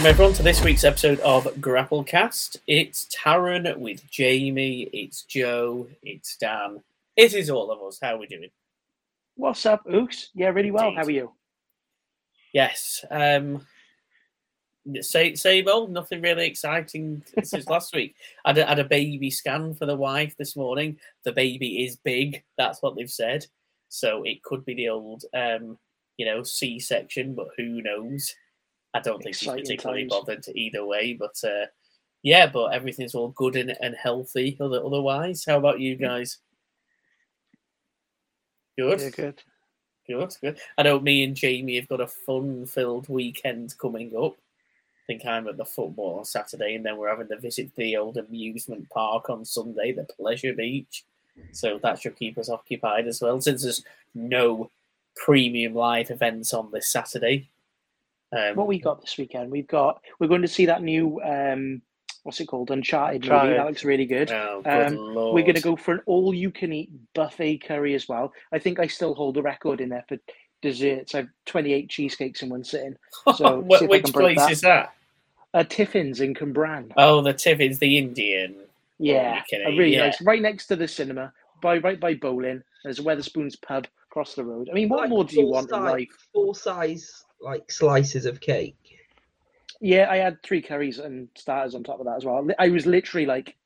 Welcome everyone to this week's episode of Grapplecast. It's Taran with Jamie, it's Joe, it's Dan. It is all of us. How are we doing? What's up, Ooks? Yeah, really well. How are you? Yes. Um say same old, nothing really exciting since last week. I had a, had a baby scan for the wife this morning. The baby is big, that's what they've said. So it could be the old um, you know, C section, but who knows? I don't think she's particularly times. bothered either way, but uh yeah, but everything's all good and, and healthy other, otherwise. How about you guys? Good. Yeah, good. Good, good. I know me and Jamie have got a fun-filled weekend coming up. I think I'm at the football on Saturday, and then we're having to visit the old amusement park on Sunday, the Pleasure Beach. So that should keep us occupied as well, since there's no premium live events on this Saturday. Um, What we got this weekend? We've got we're going to see that new um, what's it called? Uncharted, movie. That looks really good. Oh, good Um, lord! We're going to go for an all-you-can-eat buffet curry as well. I think I still hold the record in there for desserts. I've 28 cheesecakes in one sitting. so Wh- see if I which place that. is that? Uh, Tiffin's in Cwmbran. Oh, the Tiffin's, the Indian. yeah, a really yeah. nice. Right next to the cinema, by right by bowling. There's a Wetherspoons pub across the road. I mean, what Like more do you full want in size- life? Full size like slices of cake. Yeah, I had three curries and starters on top of that as well. I was literally like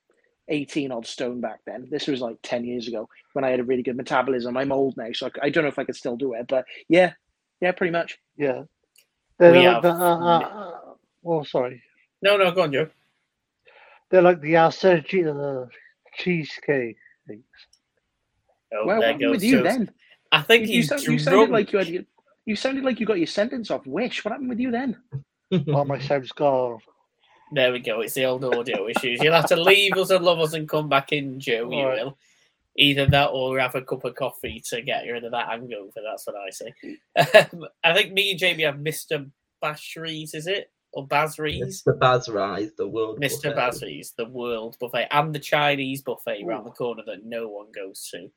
18 odd stone back then. This was like 10 years ago when I had a really good metabolism. I'm old now, so I, I don't know if I could still do it, but yeah, yeah, pretty much. Yeah. They're We like have the, uh, uh, uh, oh, sorry. No, no, go on, Joe. They're like the Alsace uh, cheesecake things. Oh, well, what happened with you Joe's- then? I think You, you, he's sound, you sounded like you had your, you sounded like you got your sentence off Wish. What happened with you then? Oh, my sound's gone. There we go. It's the old audio issues. You'll have to leave us and love us and come back in, Joe. You Alright. will. Either that or have a cup of coffee to get rid of that hangover. That's what I say. Um, I think me and Jamie have Mr. Bashries, is it? Or Basries? Mr. Bazrise, the world. Mr. buffet. The world buffet, and the Chinese buffet Ooh. around the corner that no one goes to Ooh.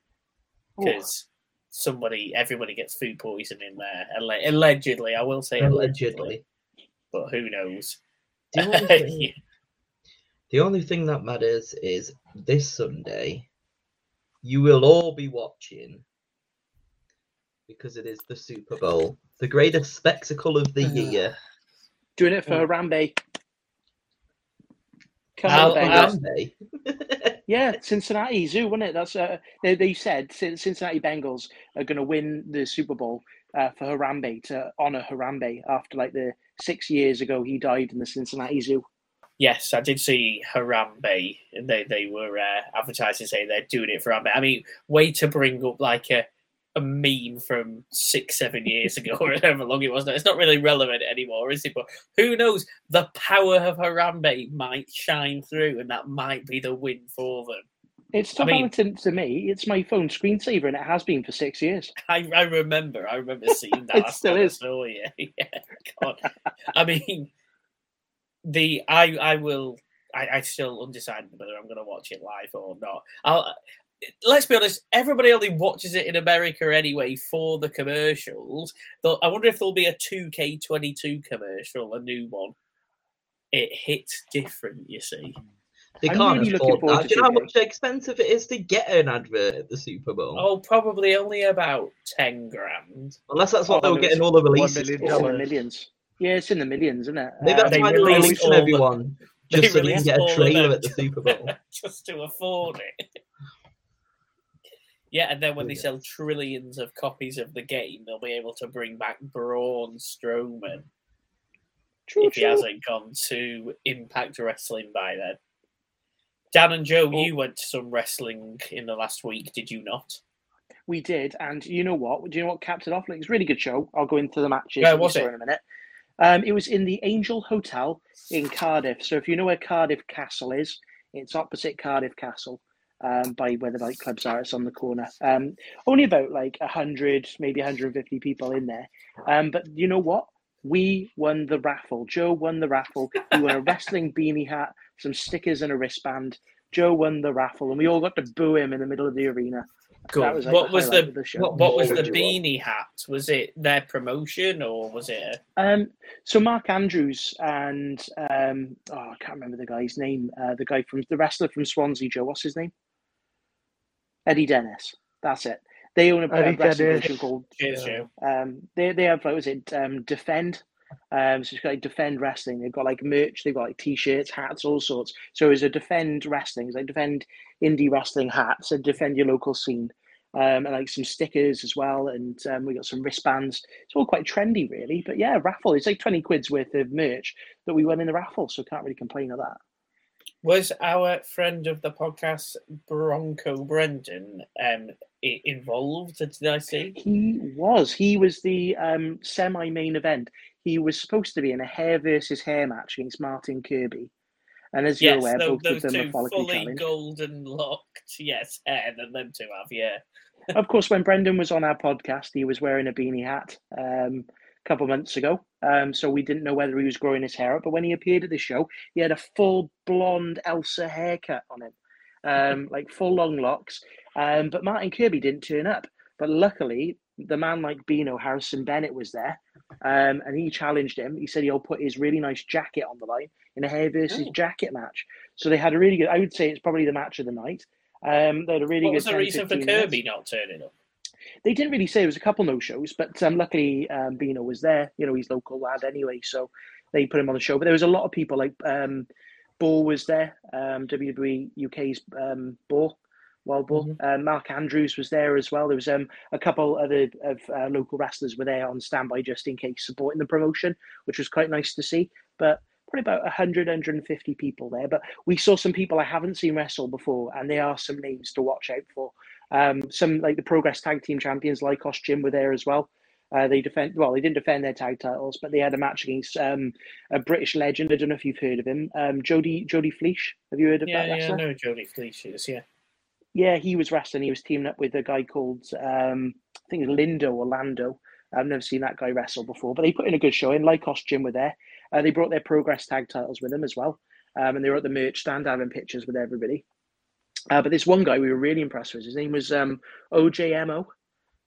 because somebody, everybody gets food poisoning there. Allegedly, I will say allegedly, Allegedly. but who knows? The only, thing, the only thing that matters is this Sunday, you will all be watching because it is the Super Bowl, the greatest spectacle of the year. Doing it for mm. Harambe. Come I'll- on, I'll- Bengals. Harambe. Yeah, Cincinnati Zoo, wasn't it? That's uh, they, they said Cincinnati Bengals are going to win the Super Bowl uh, for Harambe to honor Harambe after like the six years ago he died in the Cincinnati Zoo. Yes, I did see Harambe. They they were uh, advertising saying they're doing it for Harambe. I mean, way to bring up like a a meme from six, seven years ago, or however long it was. now. It's not really relevant anymore, is it? But who knows? The power of Harambe might shine through, and that might be the win for them. It's I still mean- to, to me. It's my phone screensaver, and it has been for six years. I, I remember, I remember seeing that. It still I is. saw you. Yeah, God. I mean, the I I will. I, I still undecided whether I'm going to watch it live or not. I'll. Let's be honest. Everybody only watches it in America anyway for the commercials. Though I wonder if there'll be a 2K22 commercial, a new one. It hits different, you see. They I'm can't really looking afford forward that. to Do you know how much expensive it is to get an advert at the Super Bowl? Oh, probably only about ten grand. Unless that's what Oh, they were getting all the releases million for. in the millions. Yeah, it's in the millions, isn't it? Maybe Uh, that's they why they're releasing all the- everyone they just so they can get a trailer at the Super Bowl. just to afford it. Yeah, and then when they sell trillions of copies of the game, they'll be able to bring back Braun Strowman true, if he hasn't gone to Impact Wrestling by then. Dan and Joe, Well- you went to some wrestling in the last week, did you not? We did, and you know what? Do you know what capped it off? Like, it's a really good show. I'll go into the matches Where that was it? in a minute. Um, it was in the Angel Hotel in Cardiff. So if you know where Cardiff Castle is, it's opposite Cardiff Castle, um, by where the nightclubs are. It's on the corner. Um, only about like hundred, maybe 150 people in there. Um, but you know what? We won the raffle. Joe won the raffle. We won a wrestling beanie hat, some stickers, and a wristband. Joe won the raffle, and we all got to boo him in the middle of the arena. Good. That was like what the was the the show. what what was the would you beanie hat? Was it their promotion or was it? A, Um, so Mark Andrews and um, oh, I can't remember the guy's name. Uh, the guy from the wrestler from Swansea, Joe. What's his name? Eddie Dennis. That's it. They own a, a Eddie wrestling Dennis. promotion called. cheers, Yeah. Joe. Um, they they have like was it um, Defend. Um, so it's got like Defend Wrestling. They've got like merch. They've got like t-shirts, hats, all sorts. So it's a Defend Wrestling. It's like Defend indie wrestling hats and Defend your local scene. Um, and like some stickers as well, and um, we got some wristbands. It's all quite trendy, really. But yeah, raffle. It's like twenty quid's worth of merch that we won in the raffle, so can't really complain of that. Was our friend of the podcast Bronco Brendan um involved? Did I see? He was. He was the um, semi-main event. He was supposed to be in a hair versus hair match against Martin Kirby, and as you're aware, both those of them are fully challenged. golden locked. Yes, hair that them two have. Yeah. of course, when Brendan was on our podcast, he was wearing a beanie hat um, couple months ago. Um, so we didn't know whether he was growing his hair out. But when he appeared at the show, he had a full blonde Elsa haircut on him, um, like full long locks. Um, but Martin Kirby didn't turn up. But luckily, the man like Bino, Harrison Bennett, was there. Um, and he challenged him. He said he'll put his really nice jacket on the line in a hair versus Oh. jacket match. So they had a really good, I would say it's probably the match of the night. Um, they had a really What good was the reason for 15 minutes. Kirby not turning up? They didn't really say it was a couple no shows, but um, luckily um, Bino was there. You know, he's local lad anyway, so they put him on the show. But there was a lot of people like um, Boar was there, um, WWE UK's um, Boar, Wild Boar. Um, Mark Andrews was there as well. There was um, a couple other of uh, local wrestlers were there on standby just in case supporting the promotion, which was quite nice to see. But probably about 100, 150 people there. But we saw some people I haven't seen wrestle before, and they are some names to watch out for. Um, some like the Progress Tag Team Champions, Lykos Gym, were there as well. Uh, they defend well. They didn't defend their tag titles, but they had a match against um, a British legend. I don't know if you've heard of him, um, Jody Jody Fleisch. Have you heard of Yeah, that yeah, wrestler? no, Jody Fleisch is, yeah. Yeah, he was wrestling. He was teaming up with a guy called um, I think it's Lindo or Lando. I've never seen that guy wrestle before, but they put in a good show. And Lykos Gym were there. Uh, they brought their Progress tag titles with them as well, um, and they were at the merch stand having pictures with everybody. Uh, but this one guy we were really impressed with. His name was um, OJMO.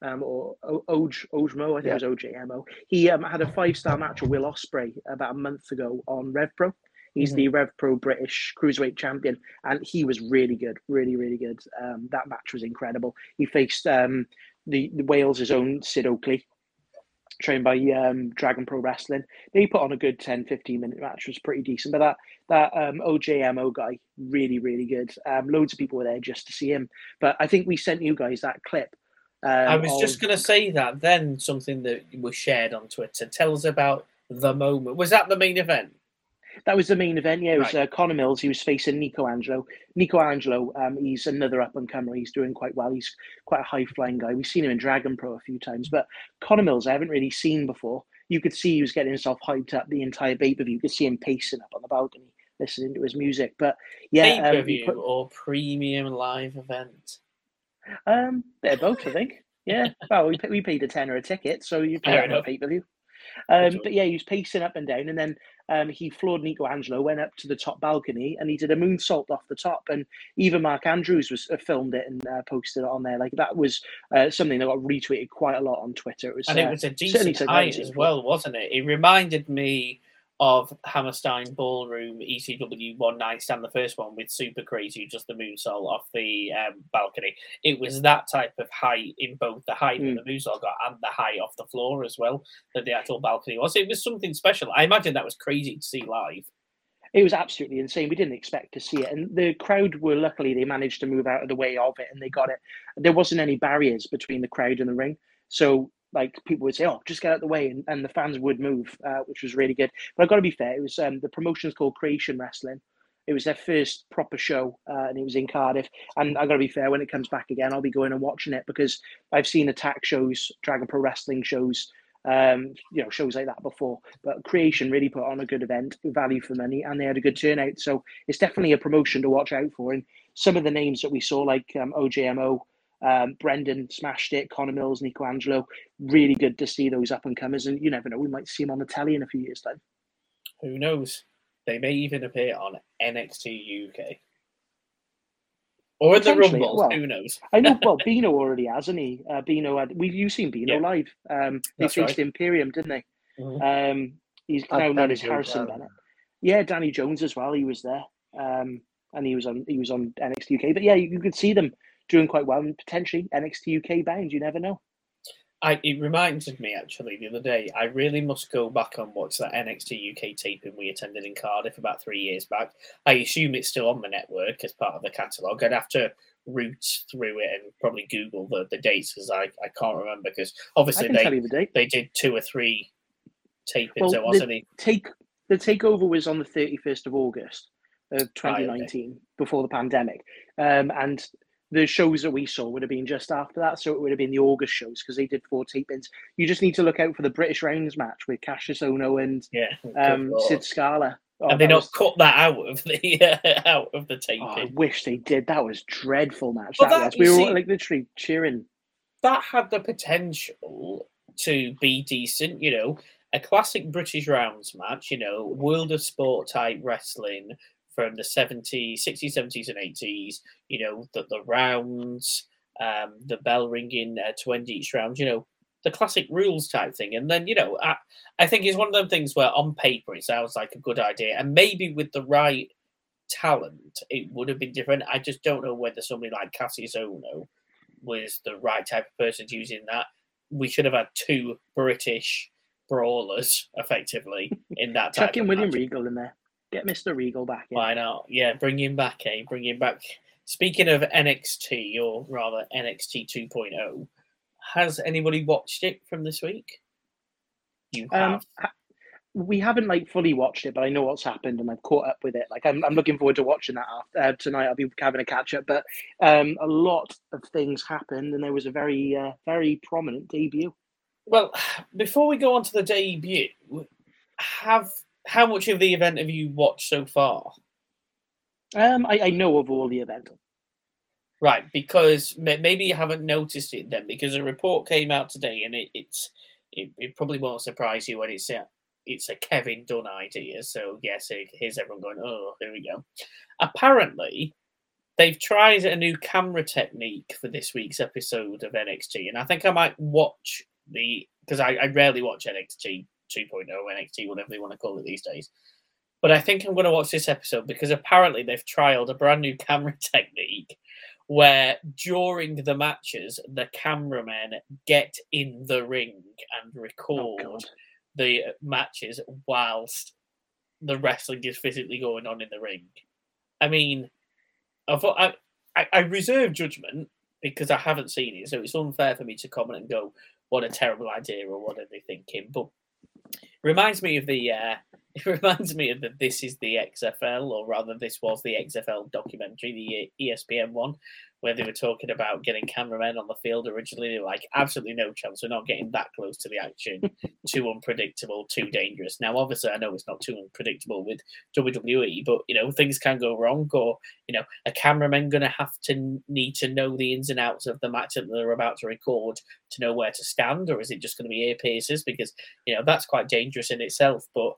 Um, or o- Oj Ojmo, I think it was OJMO. He um, had a five star match with Will Ospreay about a month ago on Rev Pro. He's the Rev Pro British Cruiserweight Champion, and he was really good, really, really good. Um, that match was incredible. He faced um, the, the Wales' own Sid Oakley, trained by um, Dragon Pro Wrestling. They put on a good 10, 15 minute match, was pretty decent. But that that um, OJMO guy, really, really good. Um, loads of people were there just to see him. But I think we sent you guys that clip. Um, I was just going to say that then something that was shared on Twitter. Tell us about the moment. Was that the main event? That was the main event. Yeah, it was Right. uh, Connor Mills. He was facing Nico Angelo. Nico Angelo, um, he's another up and comer. He's doing quite well. He's quite a high flying guy. We've seen him in Dragon Pro a few times, but Connor Mills, I haven't really seen before. You could see he was getting himself hyped up the entire pay per view. You could see him pacing up on the balcony, listening to his music. But yeah, Pay per um, view put- or premium live event? um, they're both, I think. Yeah. Well, we, we paid a tenner a ticket, so you pay a pay per view. Um, but yeah, he was pacing up and down, and then um, he floored Nico Angelo, went up to the top balcony, and he did a moonsault off the top. And even Mark Andrews was uh, filmed it and uh, posted it on there. Like that was uh, something that got retweeted quite a lot on Twitter. It was, And uh, it was a decent height as well, wasn't it? It reminded me of Hammerstein Ballroom ECW one night stand, the first one with Super Crazy, just the moonsault off the um, balcony. It was that type of height in both the height Mm. that the moonsault got and the height off the floor as well that the actual balcony was. It was something special. I imagine that was crazy to see live. it was absolutely insane. We didn't expect to see it, and the crowd were luckily they managed to move out of the way of it, and they got it. There wasn't any barriers between the crowd and the ring, so like people would say, "Oh, just get out of the way," and, and the fans would move, uh, which was really good. But I've got to be fair; it was um, the promotion's called Creation Wrestling. It was their first proper show, uh, and it was in Cardiff. And I've got to be fair; when it comes back again, I'll be going and watching it because I've seen attack shows, Dragon Pro Wrestling shows, um, you know, shows like that before. But Creation really put on a good event, value for money, and they had a good turnout. So it's definitely a promotion to watch out for. And some of the names that we saw, like um, OJMO, um, Brendan smashed it, Connor Mills, Nico Angelo, really good to see those up and comers. And you never know, we might see them on the telly in a few years' time. Who knows? They may even appear on NXT UK. Or in the Rumble, well, who knows? I know. Well, Bino already has, hasn't he? Uh, Bino had. We've you seen Bino Yeah. live? Um, they That's faced right. Imperium, didn't they? Mhm. Um, he's now known Danny as Harrison Bennett. Yeah, Danny Jones as well. He was there, um, and he was on he was on NXT UK. But yeah, you, you could see them doing quite well, and potentially NXT UK bound. You never know. I, it reminded me actually the other day. I really must go back and watch that NXT UK taping we attended in Cardiff about three years back. I assume it's still on the network as part of the catalogue. I'd have to root through it and probably Google the, the dates because I, I can't remember because obviously they, the they did two or three tapings, Well, there wasn't? Take the takeover was on the thirty first of August of okay. twenty nineteen, before the pandemic, um, and the shows that we saw would have been just after that. So it would have been the August shows because they did four tapings. You just need to look out for the British rounds match with Kassius Ohno and Yeah. um. Sid Scala. Oh, and they not was- cut that out of the out of the taping. Oh, I wish they did. That was dreadful match. That, that- was. We you were see- like literally cheering. that had the potential to be decent, you know, a classic British rounds match, you know, world of sport type wrestling from the 70s, 60s, 70s, and 80s, you know, the, the rounds, um, the bell ringing uh, to end each round, you know, the classic rules type thing. And then, you know, I, I think it's one of them things where on paper it sounds like a good idea. And maybe with the right talent, it would have been different. I just don't know whether somebody like Kassius Ohno was the right type of person to use in that. We should have had two British brawlers effectively in that type Chuck in William match. Regal in there. Get Mr. Regal back in. Why not? Yeah, bring him back, eh? Bring him back. Speaking of NXT, or rather NXT 2.0, has anybody watched it from this week? You have. Um, ha- we haven't like fully watched it, but I know what's happened and I've caught up with it. Like I'm, I'm looking forward to watching that after, uh, tonight. I'll be having a catch up, but um, a lot of things happened, and there was a very, uh, very prominent debut. Well, before we go on to the debut, have how much of the event have you watched so far? Um, I, I know of all the event. Right, because maybe you haven't noticed it then, because a report came out today, and it, it's it, it probably won't surprise you when it's a it's a Kevin Dunn idea. So yes, here- here's everyone going, oh, here we go. Apparently, they've tried a new camera technique for this week's episode of NXT, and I think I might watch the because I, I rarely watch NXT 2.0, NXT, whatever they want to call it these days. But I think I'm going to watch this episode because apparently they've trialed a brand new camera technique where during the matches the cameramen get in the ring and Oh, record God. the matches whilst the wrestling is physically going on in the ring. I mean, I, I, I reserve judgment because I haven't seen it, so it's unfair for me to comment and go, "What a terrible idea" or "What are they thinking?" But reminds me of the uh, it reminds me of the "This is the XFL" or rather, "This was the XFL" documentary, the ESPN one, where they were talking about getting cameramen on the field originally. They were like, absolutely no chance. We're not getting that close to the action. too unpredictable, too dangerous. Now, obviously, I know it's not too unpredictable with WWE, but you know things can go wrong. Or you know, a cameraman going to have to need to know the ins and outs of the match that they're about to record to know where to stand, or is it just going to be earpieces? Because you know that's quite dangerous in itself. But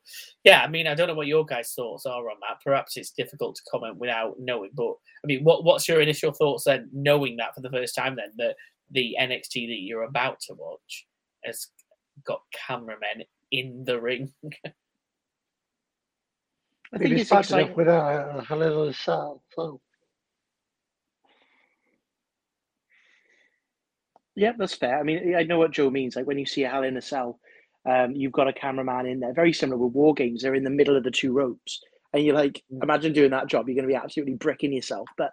yeah, I mean, I don't know what your guys' thoughts are on that. Perhaps it's difficult to comment without knowing. But I mean, what what's your initial thoughts then, knowing that for the first time? Then that the NXT that you're about to watch has got cameramen in the ring. I think It it's started exciting. off with a, a Hell in a Cell. So Yeah, that's fair. I mean, I know what Joe means. Like when you see a Hell in a Cell, um, you've got a cameraman in there. Very similar with War Games. They're in the middle of the two ropes, and you're like, Mm. imagine doing that job. You're going to be absolutely bricking yourself. But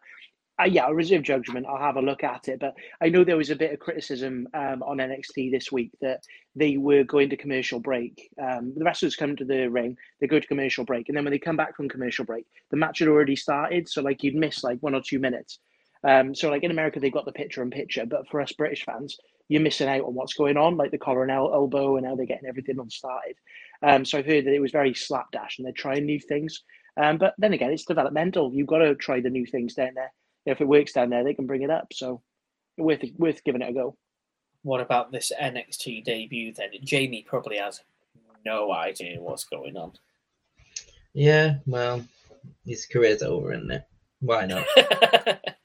uh, yeah, I reserve judgment. I'll have a look at it. But I know there was a bit of criticism um, on NXT this week that they were going to commercial break. Um, the wrestlers come to the ring, they go to commercial break, and then when they come back from commercial break, the match had already started. So like you'd miss like one or two minutes. Um, so like in America, they've got the picture in picture, but for us British fans, you're missing out on what's going on, like the collar and elbow, and how they're getting everything on started. Um, so I've heard that it was very slapdash, and they're trying new things. Um, but then again, it's developmental. You've got to try the new things down there. If it works down there, they can bring it up. So worth worth giving it a go. What about this NXT debut then? Jamie probably has no idea what's going on. Yeah, well, his career's over, isn't it? Why not?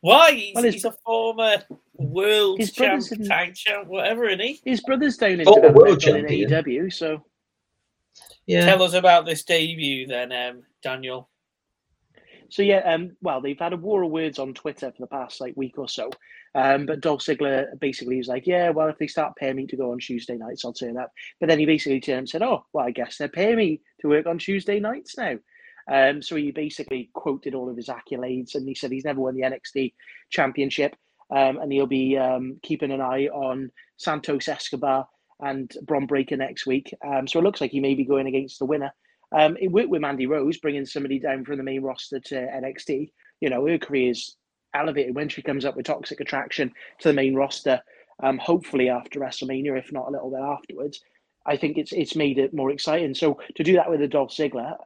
Why? He's, Well, his- he's a former world His champ, in- tag champ, whatever, isn't he? His brother's down in Oh, Japan world in champion. AEW, so Yeah. Tell us about this debut, then, um, Daniel. So yeah, um, well, they've had a war of words on Twitter for the past like week or so. Um, but Dolph Ziggler basically was like, "Yeah, well, if they start paying me to go on Tuesday nights, I'll turn up." But then he basically turned and said, "Oh, well, I guess they're paying me to work on Tuesday nights now." Um, so he basically quoted all of his accolades, and he said he's never won the NXT Championship, um, and he'll be um, keeping an eye on Santos Escobar and Bron Breakker next week. Um, so it looks like he may be going against the winner. Um, it worked with Mandy Rose, bringing somebody down from the main roster to NXT. You know, her career's elevated when she comes up with Toxic Attraction to the main roster. Um, hopefully after WrestleMania, if not a little bit afterwards. I think it's it's made it more exciting. So to do that with a Dolph Ziggler,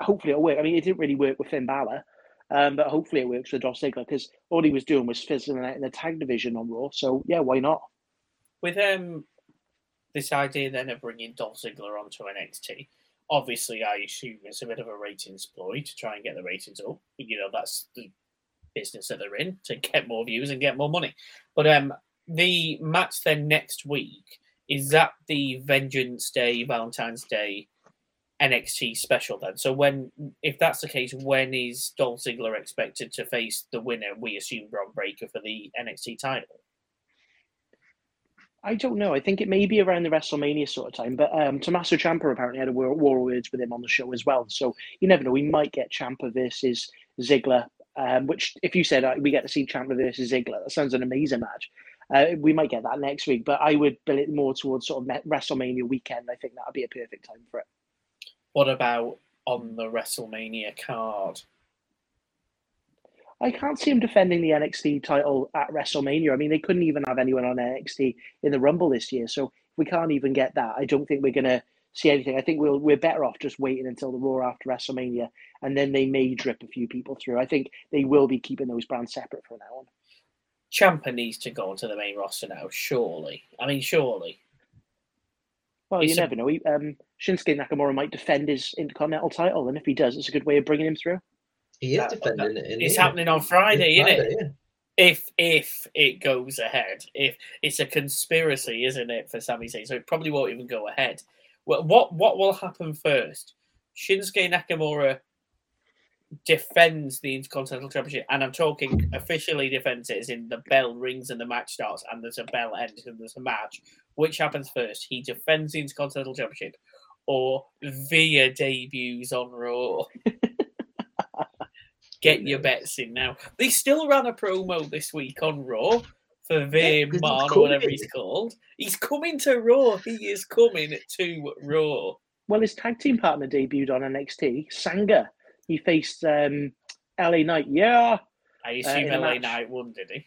hopefully it'll work. I mean, it didn't really work with Finn Balor, um, but hopefully it works with Dolph Ziggler because all he was doing was fizzling out in the tag division on Raw. So yeah, why not? With um, this idea then of bringing Dolph Ziggler onto NXT, obviously I assume it's a bit of a ratings ploy to try and get the ratings up. You know, that's the business that they're in to get more views and get more money. But um, the match then next week is that the Vengeance Day, Valentine's Day NXT special then. So when, if that's the case, when is Dolph Ziggler expected to face the winner? We assume Bron Breakker for the NXT title. I don't know. I think it may be around the WrestleMania sort of time, but um, Tommaso Ciampa apparently had a war, war words with him on the show as well. So you never know. We might get Ciampa versus Ziggler, um, which if you said uh, we get to see Ciampa versus Ziggler, that sounds an amazing match. Uh, we might get that next week, but I would build it more towards sort of WrestleMania weekend. I think that would be a perfect time for it. What about on the WrestleMania card? I can't see him defending the NXT title at WrestleMania. I mean, they couldn't even have anyone on NXT in the Rumble this year. So we can't even get that, I don't think we're going to see anything. I think we'll, we're better off just waiting until the Raw after WrestleMania, and then they may drip a few people through. I think they will be keeping those brands separate from now on. Ciampa needs to go onto the main roster now, surely. I mean, surely. Well, It's you a- never know. He, um, Shinsuke Nakamura might defend his Intercontinental title, and if he does, it's a good way of bringing him through. He is That- defending it. It's isn't happening on Friday, he? isn't it? Yeah. If if it goes ahead, if it's a conspiracy, isn't it, for Sami Zayn? So it probably won't even go ahead. What what what will happen first? Shinsuke Nakamura defends the Intercontinental Championship, and I'm talking officially defends it, as in the bell rings and the match starts, and there's a bell end and there's a match. Which happens first? He defends the Intercontinental Championship, or Veer debuts on Raw. Get your bets in now. They still ran a promo this week on Raw for Veer he's Man or whatever he's called. He's coming to Raw. He is coming to Raw. Well, his tag team partner debuted on NXT, Sanga. He faced um, LA Knight. Yeah. I assume in a LA match. Knight won, did he?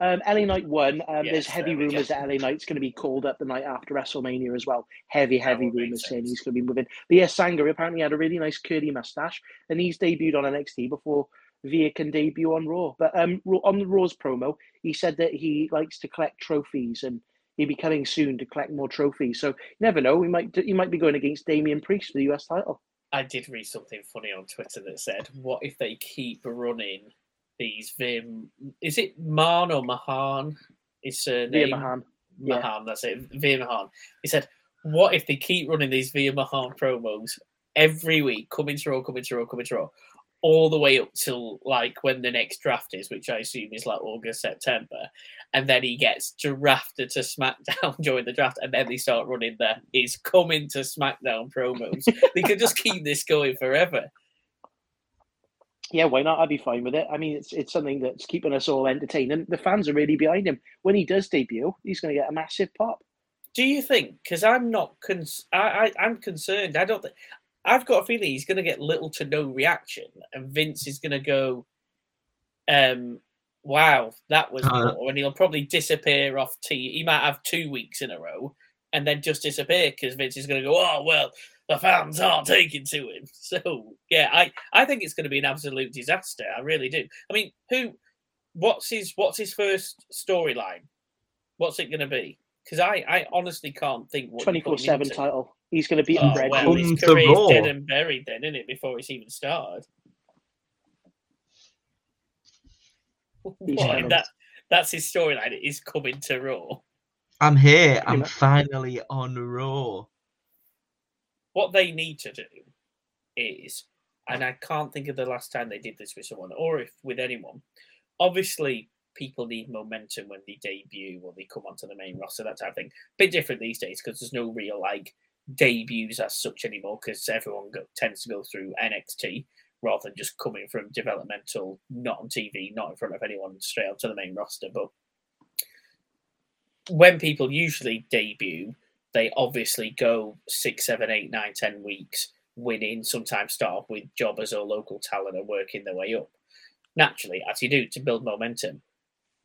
Um, LA Knight won. Um, Yes, there's heavy rumors that LA Knight's going to be called up the night after WrestleMania as well. Heavy, heavy rumors saying he's going to be moving. But yeah, Sanga apparently had a really nice curly mustache, and he's debuted on NXT before Veer can debut on Raw. But um, on the Raw's promo, he said that he likes to collect trophies and he'll be coming soon to collect more trophies. So you never know. We might he might be going against Damian Priest for the US title. I did read something funny on Twitter that said, "What if they keep running these Vim? Is it Man or Mahaan? Is Veer surname Mahaan. yeah. Mahaan? That's it. Veer Mahaan." He said, "What if they keep running these Veer Mahaan promos every week, coming to Raw, coming to Raw, coming to Raw, all the way up till like when the next draft is, which I assume is like August, September, and then he gets drafted to SmackDown during the draft, and then they start running the "He's coming to SmackDown" promos." they could just keep this going forever. Yeah, why not? I'd be fine with it. I mean, it's it's something that's keeping us all entertained, and the fans are really behind him. When he does debut, he's going to get a massive pop. Do you think? Because I'm not. Cons- I, I I'm concerned. I don't. think I've got a feeling he's going to get little to no reaction, and Vince is going to go, um, "Wow, that was," Uh, poor," and he'll probably disappear off T. He might have two weeks in a row, and then just disappear because Vince is going to go, "Oh well, the fans aren't taking to him." So yeah, I I think it's going to be an absolute disaster. I really do. I mean, who? What's his What's his first storyline? What's it going to be? Because I, I honestly can't think what Twenty you four put him seven title. He's going to beat Oh, Red. well, his career's Raw. dead and buried then, isn't it? Before it's even started. What, that that's his storyline. Is coming to Raw. I'm here. I'm finally on Raw. What they need to do is, and I can't think of the last time they did this with someone or if with anyone. Obviously, people need momentum when they debut or they come onto the main roster, that type of thing. Bit different these days because there's no real like debuts as such anymore because everyone go, tends to go through NXT rather than just coming from developmental, not on TV, not in front of anyone, straight onto the main roster. But when people usually debut, they obviously go six, seven, eight, nine, ten weeks winning, sometimes start off with jobbers or local talent and working their way up. Naturally, as you do to build momentum.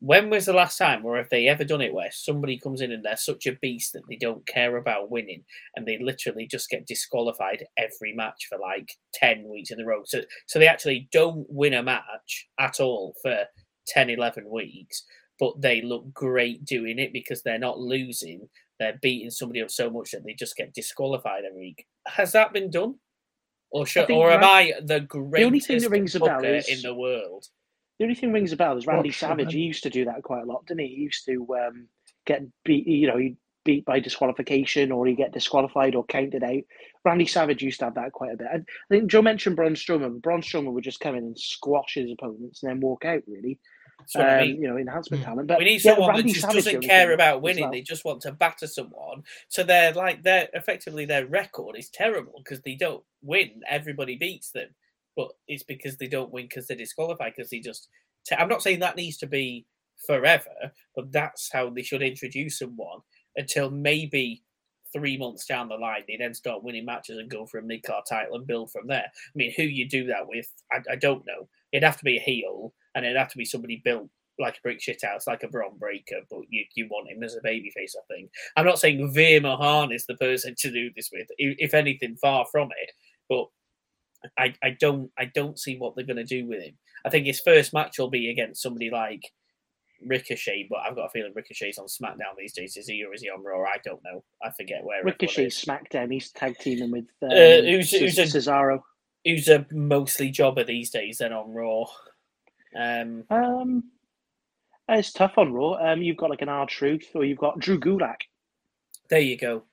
When was the last time, or have they ever done it, where somebody comes in and they're such a beast that they don't care about winning and they literally just get disqualified every match for like 10 weeks in a row? So, so they actually don't win a match at all for 10, 11 weeks, but they look great doing it because they're not losing they're beating somebody up so much that they just get disqualified every week. Has that been done? Or should, or am I the only thing greatest that rings a bell is- in the world? The only thing rings a bell is Randy What, Savage. He used to do that quite a lot, didn't he? He used to um, get beat, you know, he'd beat by disqualification or he'd get disqualified or counted out. Randy Savage used to have that quite a bit. I, I think Joe mentioned Braun Strowman. Braun Strowman would just come in and squash his opponents and then walk out, really. That's what I Um, mean. you know, enhancement Hmm. talent. But We need yeah, someone Randy that just Savage, doesn't care about winning. well. They just want to batter someone. So they're like they're effectively their record is terrible because they don't win. Everybody beats them, but it's because they don't win because they're disqualified because they just. i I'm not saying that needs to be forever, but that's how they should introduce someone until maybe three months down the line they then start winning matches and go for a mid card title and build from there. I mean, who you do that with, I, I don't know. It'd have to be a heel, and it'd have to be somebody built like a brick shit house, like a Bron Breakker, but you, you want him as a babyface, I think. I'm not saying Veer Mahaan is the person to do this with, if anything, far from it. But I, I don't I don't see what they're going to do with him. I think his first match will be against somebody like Ricochet, but I've got a feeling Ricochet's on SmackDown these days. Is he or is he on Raw? I don't know. I forget where. everyone Ricochet. SmackDown. He's tag teaming with um, Uh, who's- who's a- Cesaro. Who's a mostly jobber these days? Then on Raw. Um, Um, it's tough on Raw. Um, you've got like an R Truth, or you've got Drew Gulak. There you go.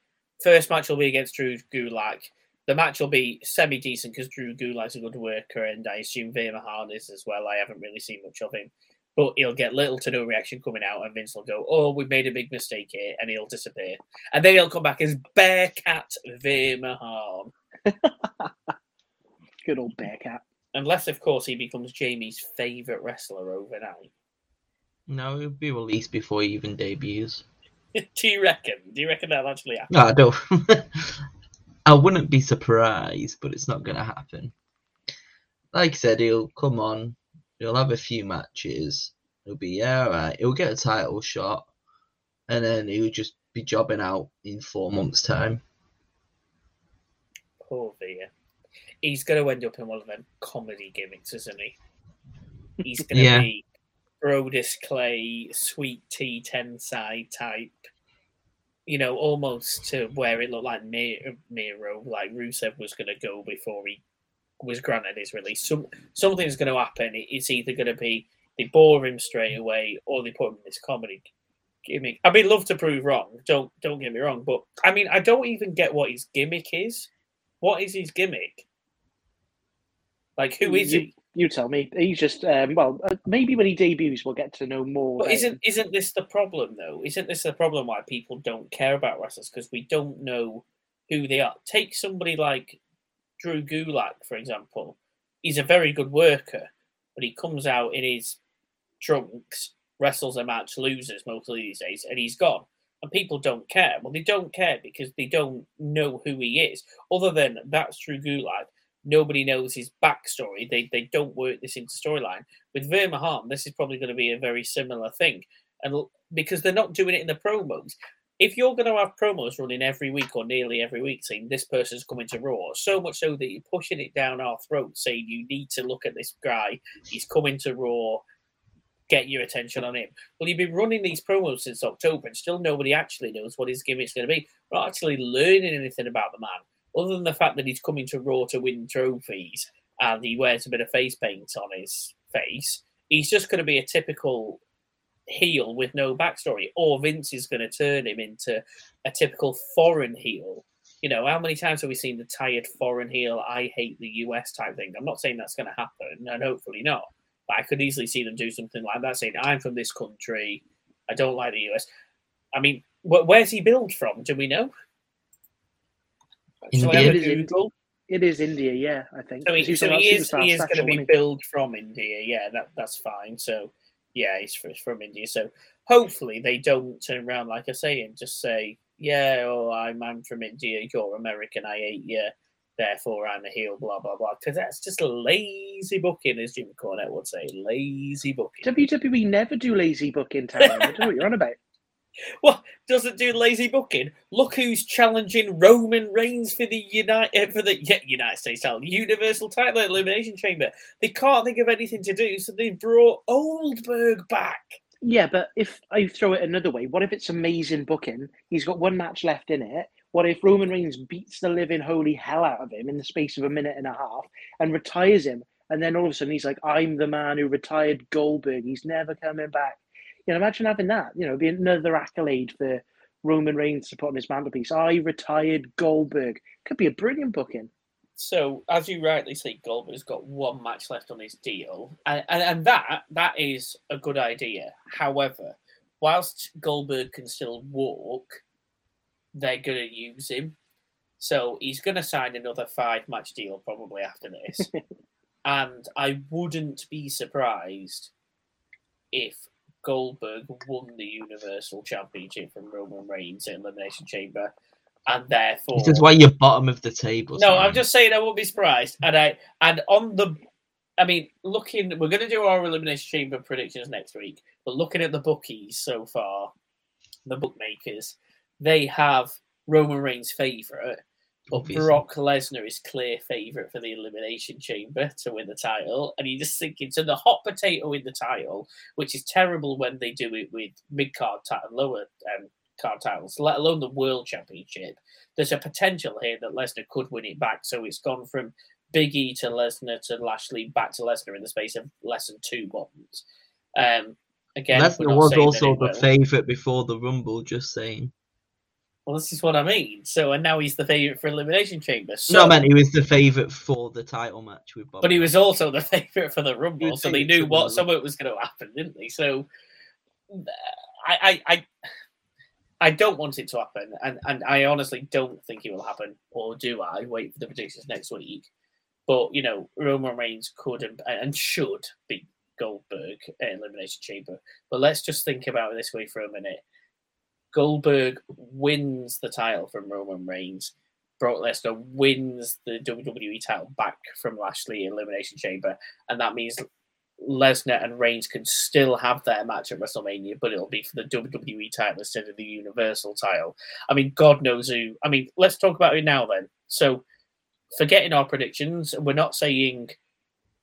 First match will be against Drew Gulak. The match will be semi decent because Drew Gulak's a good worker, and I assume Veer Mahaan is as well. I haven't really seen much of him, but he'll get little to no reaction coming out, and Vince will go, "Oh, we made a big mistake here," and he'll disappear, and then he'll come back as Bearcat Veer Mahaan, Good old Bearcat. Unless of course he becomes Jamie's favorite wrestler overnight. No, he'll be released before he even debuts. Do you reckon? Do you reckon that'll actually happen? No, I don't. I wouldn't be surprised, but it's not going to happen. Like I said, he'll come on. He'll have a few matches. He'll be yeah, alright. He'll get a title shot, and then he'll just be jobbing out in four months' time. Poor Veer. He's going to end up in one of them comedy gimmicks, isn't he? He's going to Yeah. be Brodus Clay, Sweet Tea Tensai type. You know, almost to where it looked like Miro, like Rusev was going to go before he was granted his release. Some something's going to happen. It's either going to be they bore him straight away, or they put him in this comedy gimmick. I mean, love to prove wrong. Don't don't get me wrong, but I mean, I don't even get what his gimmick is. What is his gimmick? Like, who is you, he? You tell me. He's just um, well, uh, maybe when he debuts, we'll get to know more. But about isn't isn't this the problem though? Isn't this the problem why people don't care about wrestlers because we don't know who they are? Take somebody like Drew Gulak for example. He's a very good worker, but he comes out in his trunks, wrestles a match, loses mostly these days, and he's gone. And people don't care. Well, they don't care because they don't know who he is. Other than that's Drew Gulak, nobody knows his backstory. They they don't work this into storyline. With Veer Mahaan, this is probably going to be a very similar thing, and because they're not doing it in the promos. If you're going to have promos running every week or nearly every week saying this person's coming to Raw, so much so that you're pushing it down our throats, saying you need to look at this guy, he's coming to Raw, get your attention on him. Well, you've been running these promos since October, and still nobody actually knows what his gimmick's going to be. We're not actually learning anything about the man, other than the fact that he's coming to Raw to win trophies and he wears a bit of face paint on his face he's just going to be a typical heel with no backstory, or Vince is going to turn him into a typical foreign heel. You know, how many times have we seen the tired foreign heel, I hate the US type thing? I'm not saying that's going to happen, and hopefully not, but I could easily see them do something like that, saying, I'm from this country, I don't like the US. I mean, wh- where's he billed from? Do we know? Shall I have a India. It is India, yeah, I think. So he, 'Cause he's so he that is Superstar he is going to be wasn't billed from India. Yeah, that that's fine. So yeah, he's fr- from India. So hopefully they don't turn around like I say and just say, yeah, oh, I'm I'm from India. You're American. I hate you. Therefore, I'm a heel. Blah blah blah. Because that's just lazy booking, as Jim Cornette would say. Lazy booking. WWE never do lazy booking time. I don't know what you're on about. What doesn't do lazy booking? Look who's challenging Roman Reigns for the United eh, for the yeah, United States title, Universal title at Elimination Chamber. They can't think of anything to do, so they brought Oldberg back. Yeah, but if I throw it another way, what if it's amazing booking? He's got one match left in it. What if Roman Reigns beats the living holy hell out of him in the space of a minute and a half and retires him? And then all of a sudden he's like, I'm the man who retired Goldberg. He's never coming back. You know, imagine having that. You know, be another accolade for Roman Reigns to put on his mantelpiece. I retired Goldberg. Could be a brilliant booking. So, as you rightly say, Goldberg's got one match left on his deal, and, and, and that that is a good idea. However, whilst Goldberg can still walk, they're going to use him. So he's going to sign another five match deal probably after this. and I wouldn't be surprised if Goldberg won the Universal Championship from Roman Reigns in Elimination Chamber. And therefore, This is why you're bottom of the table. no, I'm just saying I won't be surprised. And I and on the I mean, looking we're gonna do our elimination chamber predictions next week, but looking at the bookies so far, the bookmakers, they have Roman Reigns favourite, but Obviously. Brock Lesnar is clear favourite for the elimination chamber to win the title. And you just thinking so the hot potato in the title, which is terrible when they do it with mid card title and lower um, card titles, let alone the world championship. There's a potential here that Lesnar could win it back. So it's gone from Big E to Lesnar to Lashley back to Lesnar in the space of less than two months. Um, again, Lesnar was also the favourite before the Rumble, just saying. Well, this is what I mean. So, and now he's the favorite for Elimination Chamber. So, no, I meant he was the favourite for the title match with Bob. but he was also the favorite for the Rumble, so they knew what be. something was going to happen, didn't they? So, I, I, I, I don't want it to happen, and and I honestly don't think it will happen, or do I? Wait for the predictions next week. But you know, Roman Reigns could and, and should beat Goldberg at Elimination Chamber. But let's just think about it this way for a minute. Goldberg wins the title from Roman Reigns. Brock Lesnar wins the WWE title back from Lashley in Elimination Chamber, and that means Lesnar and Reigns can still have their match at WrestleMania, but it'll be for the WWE title instead of the Universal title. I mean, God knows who. I mean, let's talk about it now then. So, forgetting our predictions, we're not saying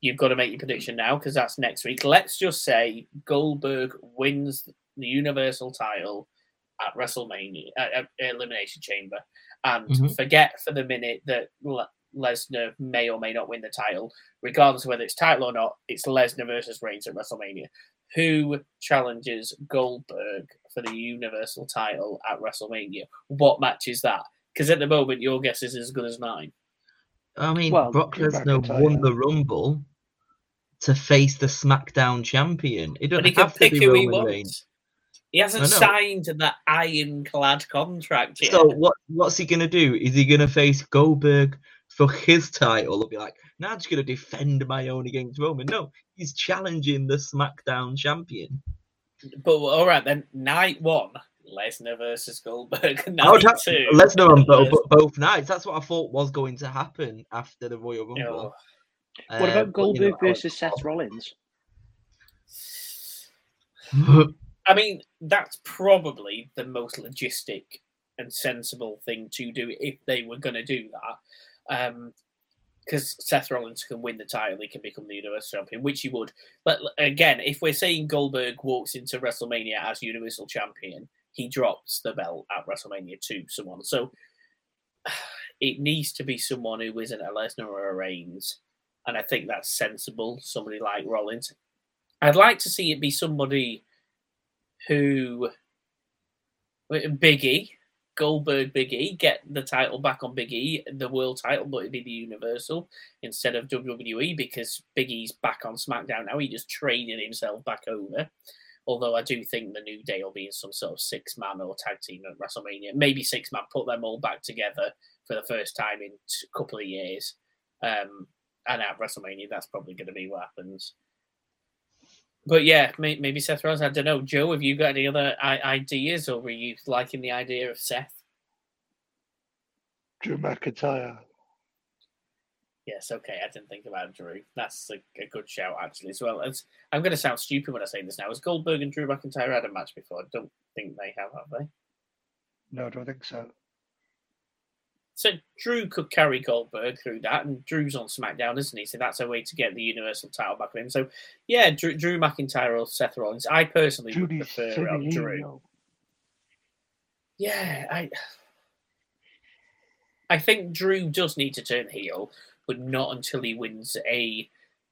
you've got to make your prediction now because that's next week. Let's just say Goldberg wins the Universal title at WrestleMania, at, at Elimination Chamber, and Mhm. forget for the minute that Le- Lesnar may or may not win the title, regardless of whether it's title or not. It's Lesnar versus Reigns at WrestleMania. Who challenges Goldberg for the Universal title at WrestleMania? What match is that? Because at the moment, your guess is as good as mine. I mean, Well, Brock Brock Lesnar won the Rumble to face the SmackDown champion. It doesn't have to pick be Roman. Reigns. He hasn't I know. signed that ironclad contract yet. So what? What's he gonna do? Is he gonna face Goldberg for his title? Or be like, now I'm just gonna defend my own against Roman? No, he's challenging the SmackDown champion. But all right then, night one, Lesnar versus Goldberg. I Night would have two, Lesnar on both, Lesnar- both nights. That's what I thought was going to happen after the Royal Rumble. you What Uh, about but, you Goldberg know, versus Seth Rollins? I mean, that's probably the most logistic and sensible thing to do if they were going to do that. Um, because Seth Rollins can win the title, he can become the Universal Champion, which he would. But again, if we're saying Goldberg walks into WrestleMania as Universal Champion, he drops the belt at WrestleMania to someone. So it needs to be someone who isn't a Lesnar or a Reigns. And I think that's sensible, somebody like Rollins. I'd like to see it be somebody who Biggie, Goldberg Biggie, get the title back on Biggie, the world title, but it'd be the Universal instead of WWE because Biggie's back on SmackDown now. He just traded himself back over. Although I do think the New Day will be in some sort of six man or tag team at WrestleMania, maybe six man, put them all back together for the first time in a couple of years. Um, and at WrestleMania, that's probably going to be what happens. But yeah, may, maybe Seth Rollins. I don't know. Joe, have you got any other I- ideas, or were you liking the idea of Seth? Drew McIntyre. Yes, okay. I didn't think about Drew. That's a, a good shout, actually, as well. As I'm going to sound stupid when I say this now. Has Goldberg and Drew McIntyre had a match before? I don't think they have, have they? No, I don't think so. So Drew could carry Goldberg through that, and Drew's on SmackDown, isn't he? So that's a way to get the Universal title back on him. So yeah, Drew, Drew McIntyre or Seth Rollins. I personally would prefer Drew. Yeah, I I think Drew does need to turn heel, but not until he wins a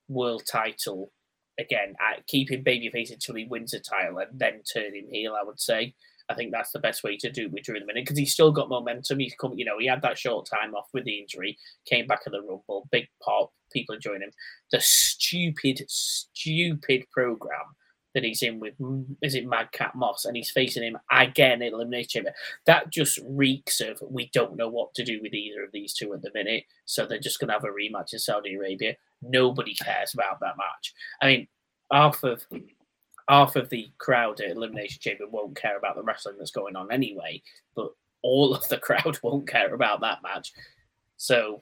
world title again. Keep him babyface until he wins a title and then turn him heel. I would say. I think that's the best way to do it with Drew in the minute because he's still got momentum. He's come, you know, he had that short time off with the injury, came back at the Rumble, big pop, people enjoying him. The stupid, stupid program that he's in with mm, is it Madcap Moss and he's facing him again in Elimination Chamber. That just reeks of we don't know what to do with either of these two at the minute, so they're just gonna have a rematch in Saudi Arabia. Nobody cares about that match. I mean, half of half of the crowd at Elimination Chamber won't care about the wrestling that's going on anyway, but all of the crowd won't care about that match. So,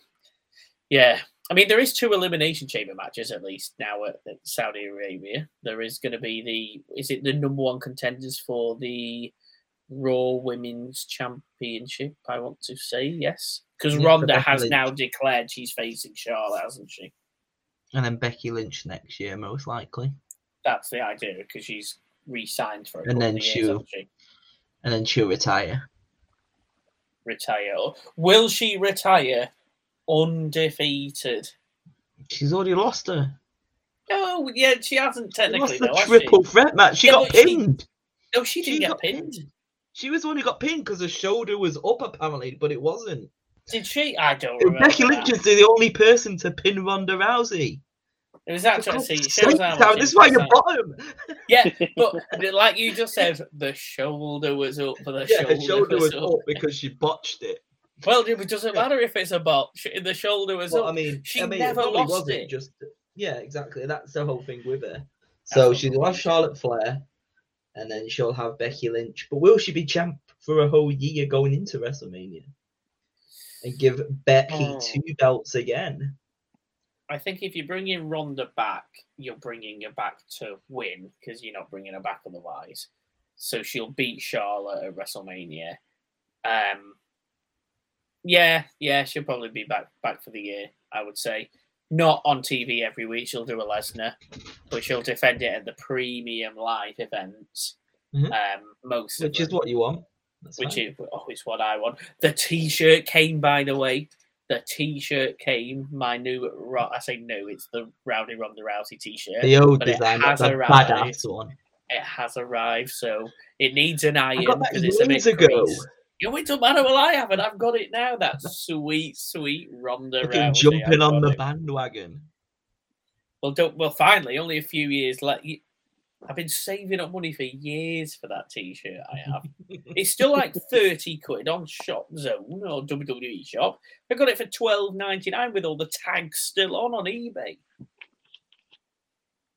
yeah, I mean, there is two Elimination Chamber matches at least now at, at Saudi Arabia. There is going to be the is it the number one contenders for the Raw Women's Championship? I want to say yes, because Ronda has Lynch. now declared she's facing Charlotte, hasn't she? And then Becky Lynch next year, most likely. That's the idea because she's re-signed for a And then she'll- she? And then she'll retire. retire. Will she retire undefeated? She's already lost her. No, yeah, she hasn't She technically. lost the Though, triple threat match. She Yeah, got pinned. she? No, she didn't She get got pinned. She was the one who got pinned because her shoulder was up apparently, but it wasn't. Did she? I don't remember. Becky that. Lynch is the only person to pin Ronda Rousey. It was actually see, shows how much this is why you're bottom. Yeah, but like you just said, the shoulder was up for the Yeah, shoulder. her shoulder was up. up because she botched it. Well, it doesn't matter if it's a bot. The shoulder was Well, up. I mean, She I mean, never it lost wasn't it. just yeah, exactly. That's the whole thing with her. So she'll have Charlotte Flair, and then she'll have Becky Lynch. But will she be champ for a whole year going into WrestleMania? And give Becky Oh. two belts again? I think if you bring in Ronda back, you're bringing her back to win because you're not bringing her back otherwise. So she'll beat Charlotte at WrestleMania. Um, yeah, yeah, she'll probably be back back for the year. I would say not on TV every week. She'll do a Lesnar, but she'll defend it at the premium live events. Mhm. Um, most Which is what you want. That's which fine. is oh, it's what I want. The T-shirt came, by the way. The T-shirt came. My new, I say no, it's the Rowdy Ronda Rousey T-shirt. the old design, has the arrived. badass one. It has arrived, so it needs an iron I because it's a bit ago. creased. You it don't matter. Well, I haven't. I've got it now. That sweet, sweet Ronda Rousey. jumping on the it. bandwagon. Well, don't. Well, finally, only a few years left. I've been saving up money for years for that T-shirt. I have. it's still like thirty quid on Shop Zone or WWE Shop. I got it for twelve ninety nine with all the tags still on on eBay.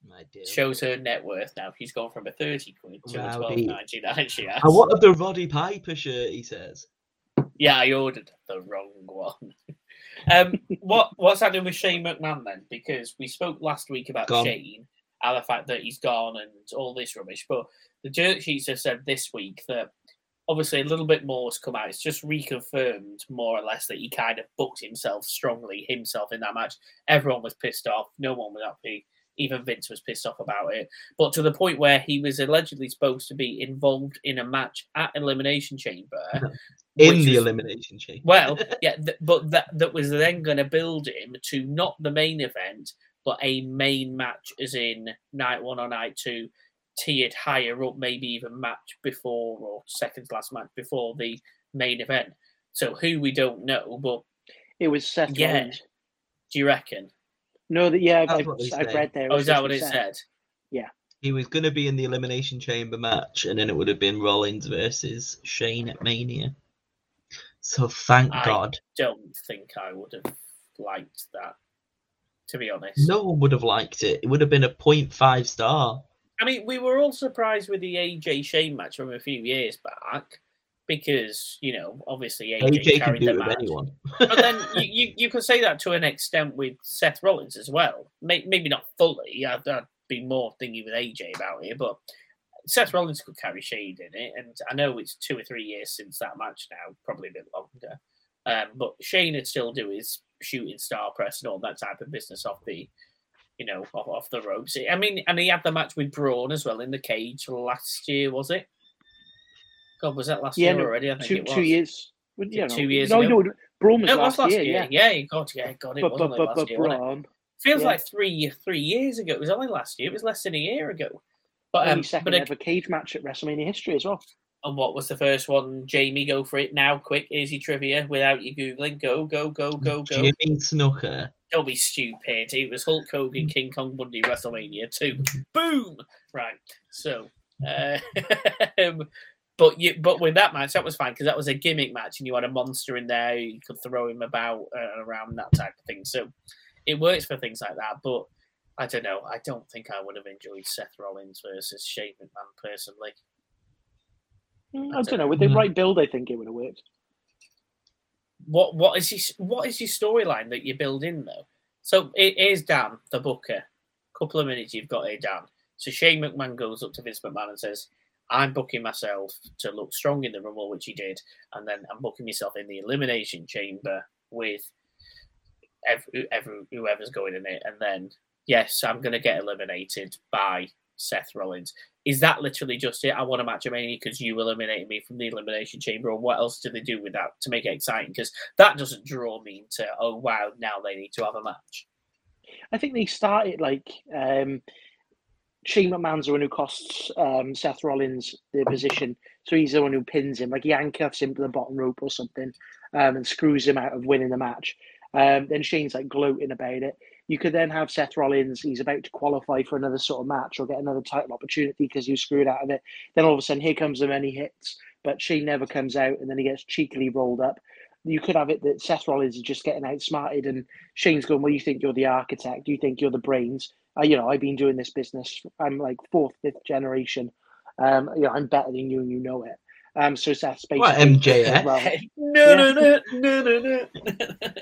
My dear. Shows her net worth now. She's gone from a thirty quid to a twelve Rowdy. She has. I wanted the Roddy Piper shirt, he says. Yeah, I ordered the wrong one. um, what what's happening with Shane McMahon then? Because we spoke last week about Gone. Shane and the fact that he's gone and all this rubbish, but the dirt sheets have said this week that obviously a little bit more has come out. It's just reconfirmed more or less that he kind of booked himself strongly himself in that match. Everyone was pissed off. No one was happy. Even Vince was pissed off about it. But to the point where he was allegedly supposed to be involved in a match at Elimination Chamber. In the was- elimination chamber. well, yeah, th- but that that was then going to build him to not the main event, but a main match, as in night one or night two, tiered higher up, maybe even match before or second last match before the main event. So who we don't know, but It was Seth Yeah. Rollins. do you reckon? No, that yeah, I've, what they I've read there. Oh, was is that what it Seth. said? Yeah. He was going to be in the Elimination Chamber match, and then it would have been Rollins versus Shane at Mania. So thank I- God. Don't think I would have liked that, to be honest. No one would have liked it. It would have been a 0.5 star. I mean, we were all surprised with the AJ Shane match from a few years back because, you know, obviously AJ, AJ carried do the it with match. anyone. but then you, you, you could say that to an extent with Seth Rollins as well. Maybe not fully. I'd, I'd be more thinking with AJ about it, but Seth Rollins could carry Shane in it. And I know it's two or three years since that match now, probably a bit longer. Um, but Shane would still do his shooting star press and all that type of business off the, you know, off, off the ropes. I mean, and he had the match with Braun as well in the cage last year, was it? God, was that last Yeah, year no, already? I think Two it was. two years. Well, Yeah, two years No, ago. no, Braun was No, last, last year. year. Yeah, Yeah, God, yeah, God, it but was but but last year. Braun Feels yeah. like three three years ago. It was only last year. It was less than a year ago. But um, second but ag- ever cage match at WrestleMania history as well. And what was the first one? Jamie, go for it now, quick, easy trivia without you googling. Go, go, go, go, go. Jimmy Snuka. Don't be stupid. It was Hulk Hogan, King Kong Bundy, WrestleMania two. Boom. Right. So, uh, but you, but with that match, that was fine because that was a gimmick match, and you had a monster in there. You could throw him about uh, around that type of thing. So, it works for things like that. But I don't know. I don't think I would have enjoyed Seth Rollins versus Shane McMahon personally. Mm, I I don't don't know. With the know. right build, I think it would have worked. What what is his what is your storyline that you build in though? So it is Dan, the booker. Couple of minutes you've got here, Dan. So Shane McMahon goes up to Vince McMahon and says, I'm booking myself to look strong in the Rumble, which he did, and then I'm booking myself in the Elimination Chamber with every, every whoever's going in it, and then yes, I'm going to get eliminated by Seth Rollins. Is that literally just it? I want a match of Mania because you eliminated me from the Elimination Chamber, or what else do they do with that to make it exciting? Because that doesn't draw me into oh wow, now they need to have a match. I think they started like um, Shane McMahon's the one who costs um, Seth Rollins the position, so he's the one who pins him, like he handcuffs him to the bottom rope or something, um, and screws him out of winning the match. Um, then Shane's like gloating about it. You could then have Seth Rollins, he's about to qualify for another sort of match or get another title opportunity because he was screwed out of it. Then all of a sudden, here comes the many hits, but Shane never comes out and then he gets cheekily rolled up. You could have it that Seth Rollins is just getting outsmarted and Shane's going, Well, you think you're the architect, you think you're the brains. Uh, you know, I've been doing this business, I'm like fourth, fifth generation. Um, you know, I'm better than you and you know it. Um, so Seth's basically What, MJF? well, no, no, no, no, no, no.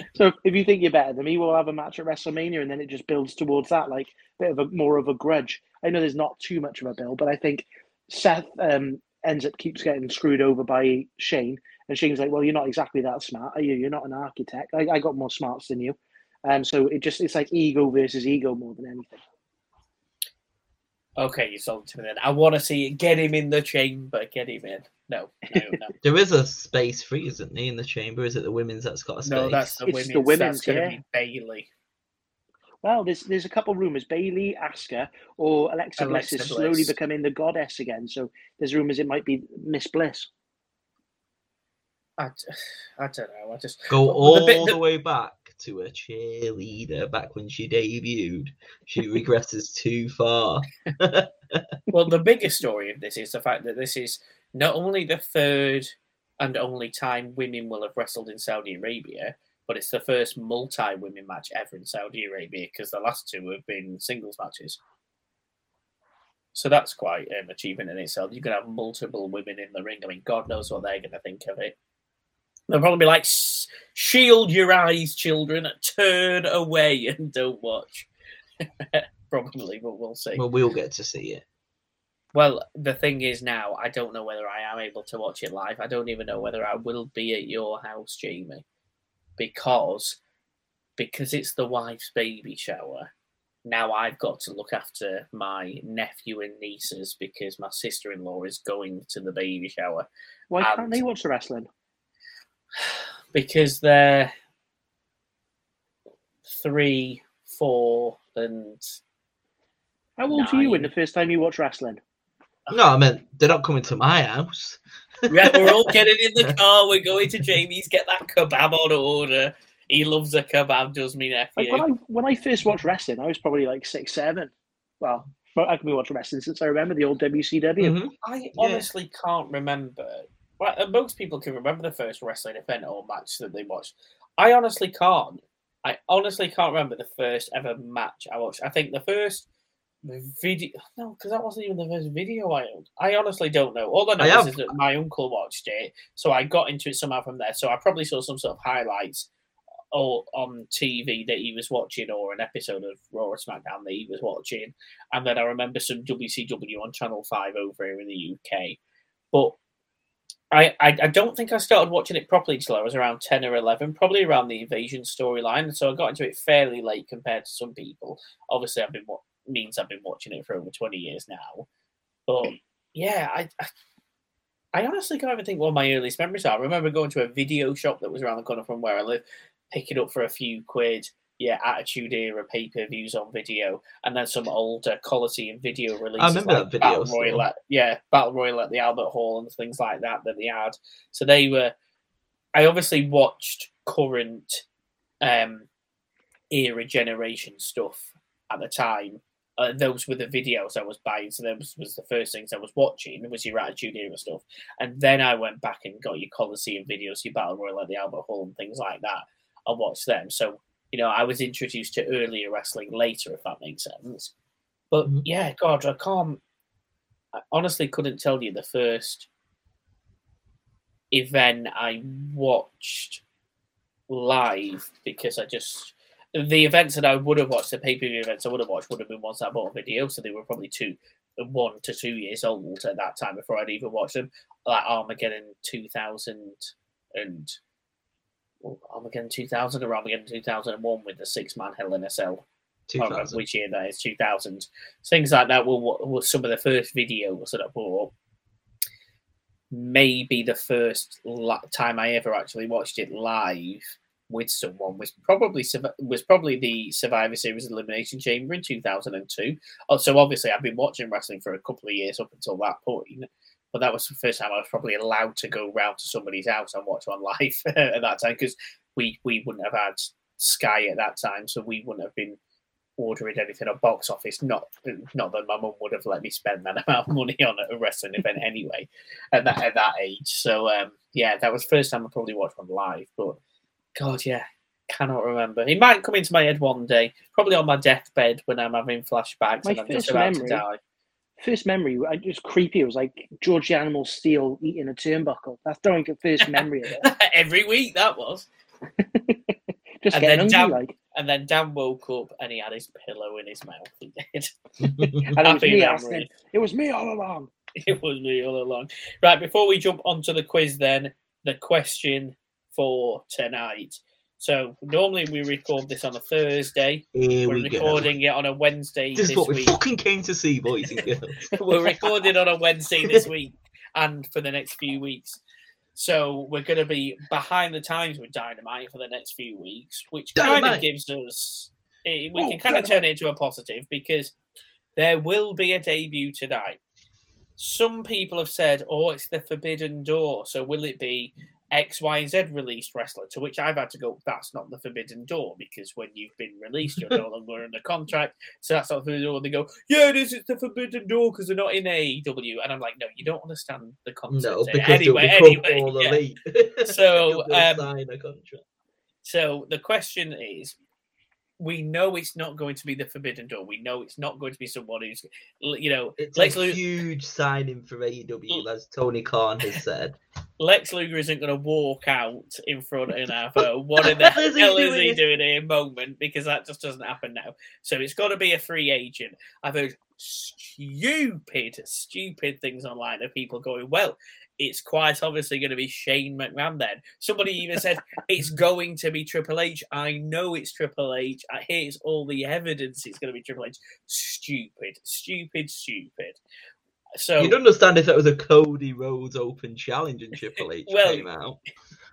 so if you think you're better than me, we'll have a match at WrestleMania, and then it just builds towards that, like a bit of a more of a grudge. I know there's not too much of a build, but I think Seth um, ends up keeps getting screwed over by Shane, and Shane's like, "Well, you're not exactly that smart, are you? You're not an architect. I, I got more smarts than you." Um, so it just it's like ego versus ego more than anything. Okay, you sold to me then. I want to see it. Get him in the chamber. Get him in. No, no, no. There is a space free, isn't there, in the chamber? Is it the women's that's got a space? no, that's the It's women's. the women's, That's going to yeah. be Bayley. Well, there's there's a couple of rumors: Bayley, Asuka, or Alexa, Alexa Bliss is slowly Bliss. becoming the goddess again. So there's rumors it might be Miss Bliss. I, I don't know. I just Go all the bit the that- way back to a cheerleader back when she debuted. She regresses too far. well, the biggest story of this is the fact that this is not only the third and only time women will have wrestled in Saudi Arabia, but it's the first multi-women match ever in Saudi Arabia because the last two have been singles matches. So that's quite an achievement in itself. You can have multiple women in the ring. I mean, God knows what they're going to think of it. They'll probably be like, "Shield your eyes, children. Turn away and don't watch." probably, but we'll see. Well, we'll get to see it. Well, the thing is now, I don't know whether I am able to watch it live. I don't even know whether I will be at your house, Jamie, because because it's the wife's baby shower. Now I've got to look after my nephew and nieces because my sister-in-law is going to the baby shower Why can't And- they watch the wrestling? Because they're three, four, and How old were you when the first time you watched wrestling? No, I meant they're not coming to my house. yeah, we're all getting in the car. We're going to Jamie's. Get that kebab on order. He loves a kebab, does me Like nephew. when I when I first watched wrestling, I was probably like six, seven. Well, I can be watching wrestling since I remember the old WCW. Mhm. I honestly can't remember. Well, uh, most people can remember the first wrestling event or match that they watched. I honestly can't. I honestly can't remember the first ever match I watched. I think the first video. No, because that wasn't even the first video I owned. I honestly don't know. All I know I is, is that my uncle watched it, so I got into it somehow from there. So I probably saw some sort of highlights or on TV that he was watching, or an episode of Raw or SmackDown that he was watching, and then I remember some WCW on Channel Five over here in the UK. But I, I, I don't think I started watching it properly until I was around 10 or 11, probably around the invasion storyline. So I got into it fairly late compared to some people. Obviously, I've been wa- means I've been watching it for over 20 years now. But yeah, I, I, I honestly can't even think what my earliest memories are. I remember going to a video shop that was around the corner from where I live, picking up for a few quid. Yeah, Attitude Era pay per views on video, and then some older Coliseum video releases. I remember like that video Battle Royal at, yeah, Battle Royal at the Albert Hall and things like that that they had. So they were. I obviously watched current um, era generation stuff at the time. Uh, those were the videos I was buying. So those was the first things I was watching was your Attitude Era stuff, and then I went back and got your Coliseum videos, your Battle Royal at the Albert Hall and things like that. I watched them. So you know, I was introduced to earlier wrestling later, if that makes sense. But Mhm. yeah, God, I can't. I honestly couldn't tell you the first event I watched live because I just the events that I would have watched, the pay per view events I would have watched, would have been ones I bought a video, so they were probably two, one to two years old at that time before I'd even watched them. Like Armageddon two thousand and Armageddon two thousand or Armageddon two thousand and one with the six man Hell in a Cell. I can't remember 2000. which year that is, 2000. Things like that were, were some of the first videos that I bought. Maybe the first la- time I ever actually watched it live with someone was probably was probably the Survivor Series Elimination Chamber in 2002. Oh, so obviously I've been watching wrestling for a couple of years up until that point. But that was the first time I was probably allowed to go round to somebody's house and watch on live at that time because we, we wouldn't have had Sky at that time, so we wouldn't have been ordering anything at box office. Not not that my mum would have let me spend that amount of money on a wrestling event anyway at that at that age. So um, yeah, that was the first time I probably watched one live. But God, yeah, cannot remember. It might come into my head one day, probably on my deathbed when I'm having flashbacks My and I'm just about memory- to die. First memory, I just creepy. It was like George the Animal Steel eating a turnbuckle. That's the only first memory of it. Every week that was. Just And getting then hungry, down- like. And then Dan woke up and he had his pillow in his mouth. He did. And it was me, I memories. said, it was me all along. It was me all along. Right, before we jump onto the quiz, then the question for tonight. So normally we record this on a Thursday. Here We're we go. recording it on a Wednesday This this, is what we week. fucking came to see, boys and girls. We're recording on a Wednesday this week and for the next few weeks. So we're going to be behind the times with Dynamite for the next few weeks, which kind of gives us. eh, We Oh, can kind of turn it into a positive because there will be a debut tonight. Some people have said, "Oh, it's the Forbidden Door." So will it be X, Y, and Z released wrestler? To which I've had to go, "That's not the Forbidden Door because when you've been released, you're no longer under contract. So that's not the Forbidden Door." They go, "Yeah, it is. It's the Forbidden Door because they're not in AEW." And I'm like, "No, you don't understand the concept." No, because anyway, become anyway, all yeah. elite. So, um, sign a contract. So the question is, we know it's not going to be the Forbidden Door. We know it's not going to be someone who's, you know, It's a huge signing for AEW, as Tony Khan has said. Lex Luger isn't going to walk out in front of a what in the What is he hell is he doing? doing here moment because that just doesn't happen now. So it's got to be a free agent. I've heard stupid, stupid things online of people going, well, it's quite obviously going to be Shane McMahon then. Somebody even said it's going to be Triple H. I know it's Triple H. I- Here's all the evidence it's going to be Triple H. Stupid, stupid, stupid. So You'd understand if that was a Cody Rhodes Open Challenge and Triple H Well, came out.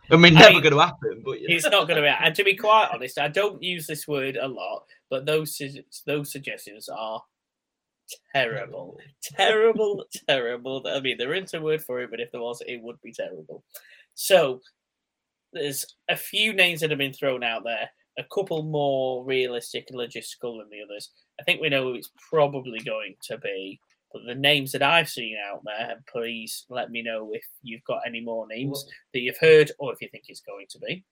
I mean, I never mean, going to happen, but. It's not going to be. And to be quite honest, I don't use this word a lot, but those those suggestions are terrible, terrible, terrible. I mean, there isn't a word for it, but if there was, it would be terrible. So there's a few names that have been thrown out there. A couple more realistic and logistical than the others. I think we know who it's probably going to be. But the names that I've seen out there, and please let me know if you've got any more names that you've heard or if you think it's going to be.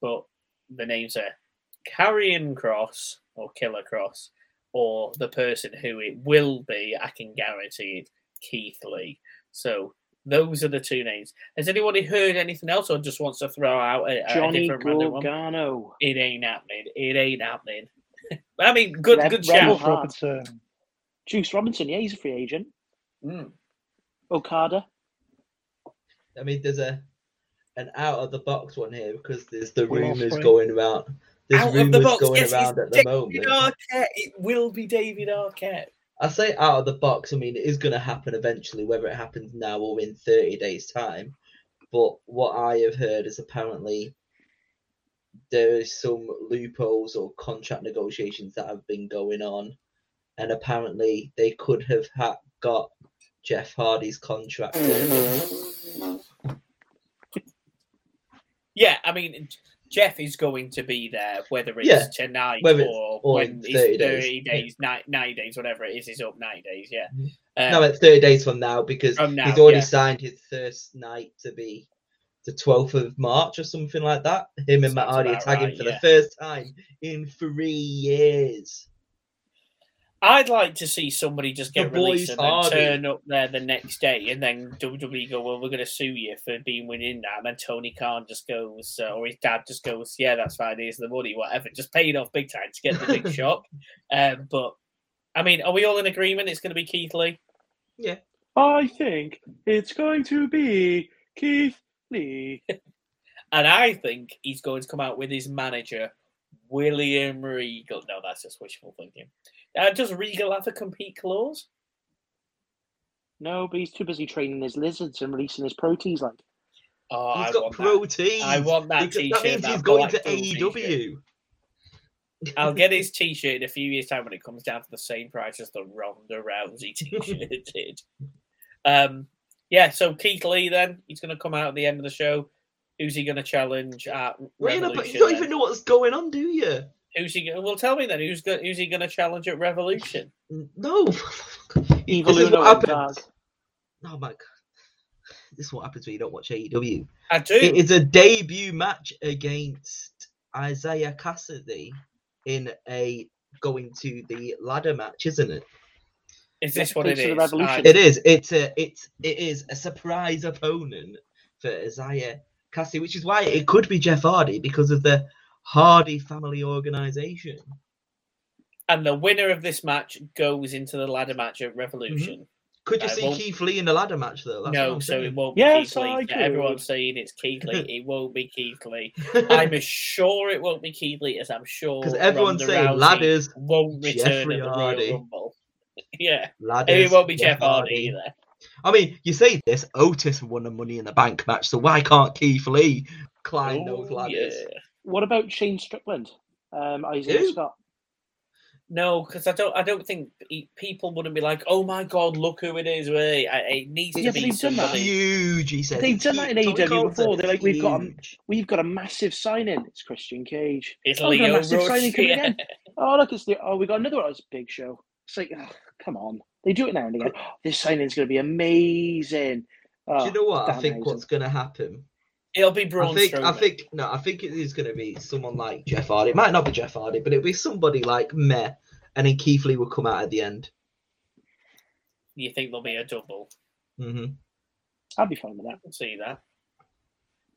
But the names are Karrion Kross or Killer Kross, or the person who it will be, I can guarantee it, Keith Lee. So those are the two names. Has anybody heard anything else or just wants to throw out a, a Johnny different random one? It ain't happening. It ain't happening. I mean, good Red- good shout. Robinson. Juice Robinson, yeah, he's a free agent. Mm. Okada. I mean, there's a an out of the box one here because there's the Will rumors Ospreay. going around. There's Out of rumors the box, going yes, around it's at the David moment. Arquette. It will be David Arquette. I say out of the box. I mean, it is going to happen eventually, whether it happens now or in 30 days' time. But what I have heard is apparently there is some loopholes or contract negotiations that have been going on, and apparently they could have ha- got Jeff Hardy's contract. Yeah, I mean, Jeff is going to be there, whether it's Yeah, tonight whether it's- or, or when in it's 30 30 days, days, yeah. 90, 90 days, whatever it is, is up 90 days, yeah. Um, no, it's 30 days from now because From now, he's already yeah. signed his first night to be the 12th of March or something like that. Him and Matt Hardy are tagging right, for the first time in three years. I'd like to see somebody just The get released and then Hardy. turn up there the next day, and then WWE go, "Well, we're going to sue you for being winning that." And then Tony Khan just goes, uh, or his dad just goes, "Yeah, that's fine. Here's the money, whatever." Just pay it off big time to get the big shot. Um, but I mean, are we all in agreement? It's going to be Keith Lee. Yeah, I think it's going to be Keith Lee. And I think he's going to come out with his manager, William Regal. No, that's just wishful thinking. Uh, does Regal have a compete clause? No, but he's too busy training his lizards and releasing his proteins. Like, Oh, He's I got want that. protein. I want that because t-shirt, That means that he's going to Blackpool. AEW. I'll get his t-shirt in a few years' time when it comes down to the same price as the Ronda Rousey t-shirt did. Um, yeah, so Keith Lee then he's going to come out at the end of the show. Who's he going to challenge at Well, you, know, but you don't then? even know what's going on, do you? Who's he? Go- well, tell me then. Who's go- who's he going to challenge at Revolution? No. Evil this is Uno what and happens. Dark. Oh my god. This is what happens when you don't watch AEW. I do. It is a debut match against Isiah Kassidy in a going to the ladder match, isn't it? Is this what it Face of the is? Revolution. I- It is. It's a it's it is a surprise opponent for Isiah Kassidy, which is why it could be Jeff Hardy because of the Hardy family organization. and the winner of this match goes into the ladder match at Revolution. Mm-hmm. Could you I see won't- Keith Lee in the ladder match though? That's no, so it won't be Yes, Keith Lee. I Yeah, Everyone's saying it's Keith Lee. It won't be Keith Lee. I'm as sure it won't be Keith Lee as I'm sure because everyone's Ronda saying Rousey ladders, won't return Jeffrey at the Hardy. Royal Rumble. yeah, ladders. it won't be Jeff Hardy either. I mean, you say this, Otis won a Money in the Bank match, so why can't Keith Lee climb oh, those Oh, ladders? yeah. What about Shane Strickland? Um, Isaiah Who? Scott. No, because I don't. I don't think he- people wouldn't be like, "Oh my God, look who it is!" Wait, I- it needs Yeah, to but be they've done that. somebody. Huge, he said. They've done that in AEW before. said They're like, it's we've got a- huge. We've got a massive signing. It's Christian Cage. It's Oh, we've got a Lio massive Rush. signing coming yeah. again. Oh, look, it's the. Oh, we got another one. It's a big show. It's like, oh, come on. They do it now and again. Oh, this signing's going to be amazing. Oh, Do you know what? I think amazing. what's going to happen. It'll be I Braun think. I think. No, I think it is going to be someone like Jeff Hardy. It might not be Jeff Hardy, but it'll be somebody like Meh, and then Keith Lee will come out at the end. You think there'll be a double? hmm I'd be fine with that. I can see that.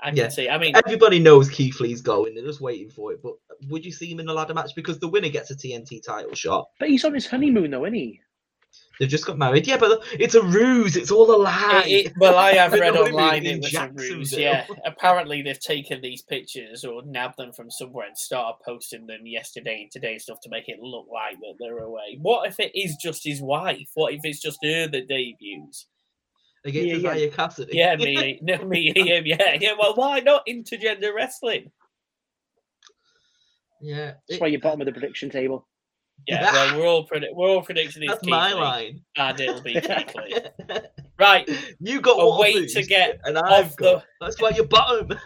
I can Yeah. see. I mean, Everybody knows Keith Lee's going. They're just waiting for it. But would you see him in a ladder match? Because the winner gets a TNT title shot. But he's on his honeymoon, though, isn't he? They've just got married. Yeah, but it's a ruse. It's all a lie. It- it- well, I have read know I mean? online it was a ruse. Yeah, apparently they've taken these pictures or nabbed them from somewhere and started posting them yesterday and today stuff to make it look like that they're away. What if it is just his wife? What if it's just her that debuts? against Yeah, yeah. Isiah Kassidy. Yeah, me, no, me, him, yeah, yeah. Well, why not intergender wrestling? yeah. That's it- why you're bottom of the prediction table. Yeah, well, we're all predi- we're all predicting it's That's my Lee, line. and it'll be Keith Right, you got a what way to get and I've the- got. That's why you're bottom.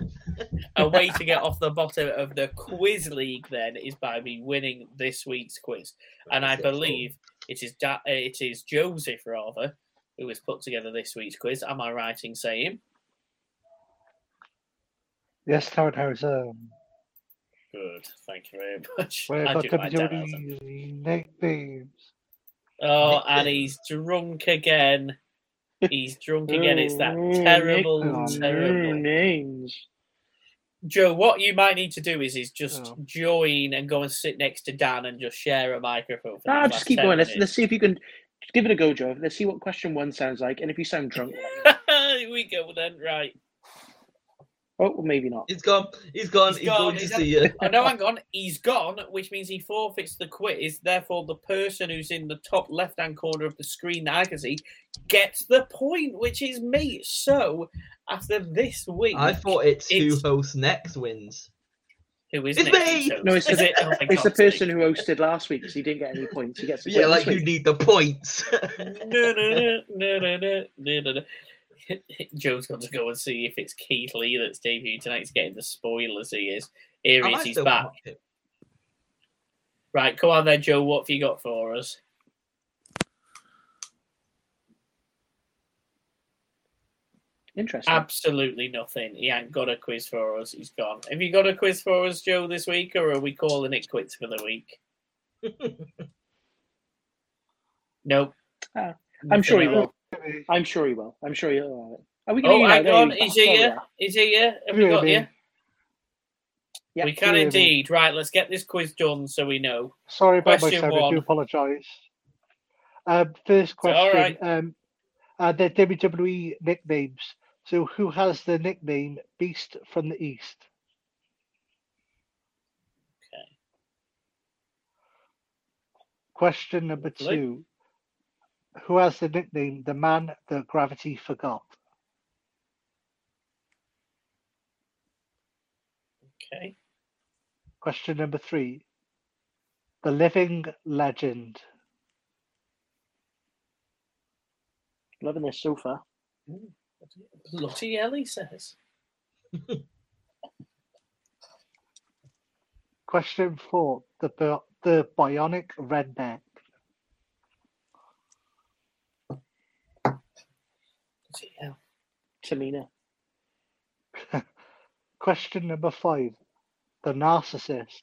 a way to get off the bottom of the quiz league then is by me winning this week's quiz, and I That's it, believe it is da- uh, it is Joseph rather who has put together this week's quiz. Am I right in saying? Yes, Taryn House. Um, Good, thank you very much. where I got do like that, nicknames? Oh, and he's drunk again. He's drunk again. It's that terrible, terrible. Names. Joe, what you might need to do is is just Oh. join and go and sit next to Dan and just share a microphone. For the Ah, just keep 10 going. Let's, let's see if you can just give it a go, Joe. Let's see what question one sounds like, and if you sound drunk, Here we go then. Right. Oh, well, maybe not. He's gone. He's gone. He's, he's gone. gone. I know I'm gone. He's gone, which means he forfeits the quiz. Therefore, the person who's in the top left-hand corner of the screen that I can see gets the point, which is me. So, after this week, I thought it's, it's... who hosts next wins. Who is it's next? me? No, it's, it? Oh, it's the person who hosted last week because he didn't get any points. He gets yeah, like you need the points. no, no, no, no, no, no, no. Joe's got to go and see if it's Keith Lee that's debuting tonight. He's getting the spoilers. He is. Here he is. He's back. Right, come on then, Joe. What have you got for us? Interesting. Absolutely nothing. He ain't got a quiz for us. He's gone. Have you got a quiz for us, Joe, this week, or are we calling it quits for the week? Nope. Ah, I'm sure he Nothing at will. Maybe. I'm sure he will. I'm sure he'll have it. Are we all. going Oh, to hang on. Is he here? Is he here? Have we got me. you? Yeah. We can Yeah, me. indeed. Right, let's get this quiz done so we know. Sorry about my Question sound. I do apologise. Um, first all question. right. Um, uh, the WWE nicknames. So, who has the nickname Beast from the East? Okay. Question number two. Who has the nickname The Man That Gravity Forgot? Okay. Question number three. The Living Legend. Loving this so far. Bloody hell, he says. Question four. The Bi- the Bionic Redneck. Bloody hell. Tamina. Question number five. The Narcissist.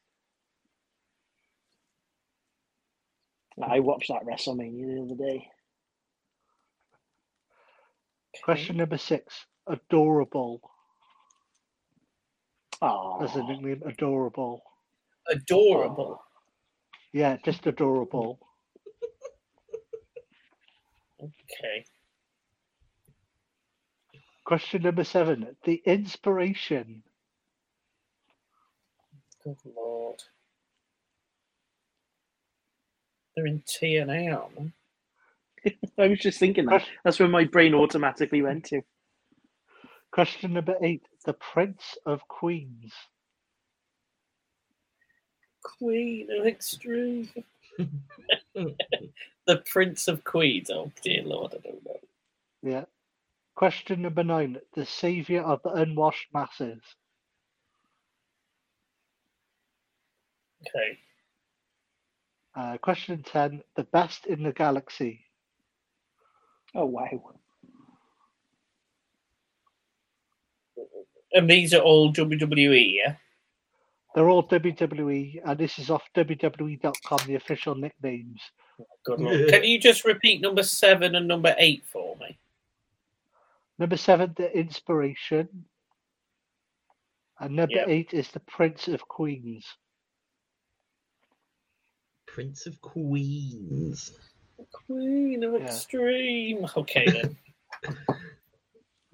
I watched that WrestleMania the other day. Question number six. Adorable. Oh, As a nickname, adorable. Adorable. Yeah, just adorable. Okay. Question number seven. The inspiration. Good lord. They're in TNA, aren't they? I was just thinking that. Question, That's where my brain automatically went to. question number eight. The Prince of Queens. Queen of Extreme. the Prince of Queens. Oh dear lord, I don't know. Yeah. Question number nine. The savior of the unwashed masses. Okay. Uh, question 10. The best in the galaxy. Oh wow. And these are all WWE, yeah? They're all WWE, and this is off WWE.com, the official nicknames. Good lord. Can you just repeat number seven and number eight for me? Number seven, The Inspiration. And number Yep. eight is The Prince of Queens. Prince of Queens. Queen of Yeah. Extreme. Okay then.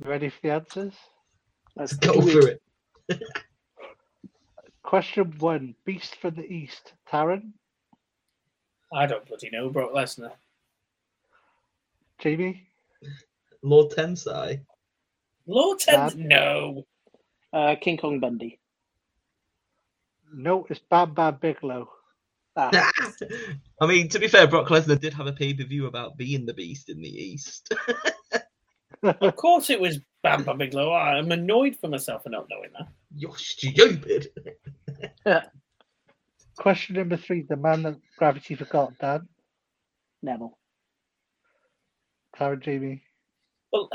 Ready for the answers? Let's Go through for it. Question one Beast from the East. Taryn, I don't bloody know Brock Lesnar. Jamie, Lord Tensai. Lord Ten. No. Uh, King Kong Bundy. No, it's Bam Bam Bigelow. Ah, I mean, to be fair, Brock Lesnar did have a pay per view about being the beast in the East. Of course it was Bam Bam Bigelow. I'm annoyed for myself for not knowing that. You're stupid. Question number three: The man that gravity forgot. Dan, Neville. Tara, Jamie. Well,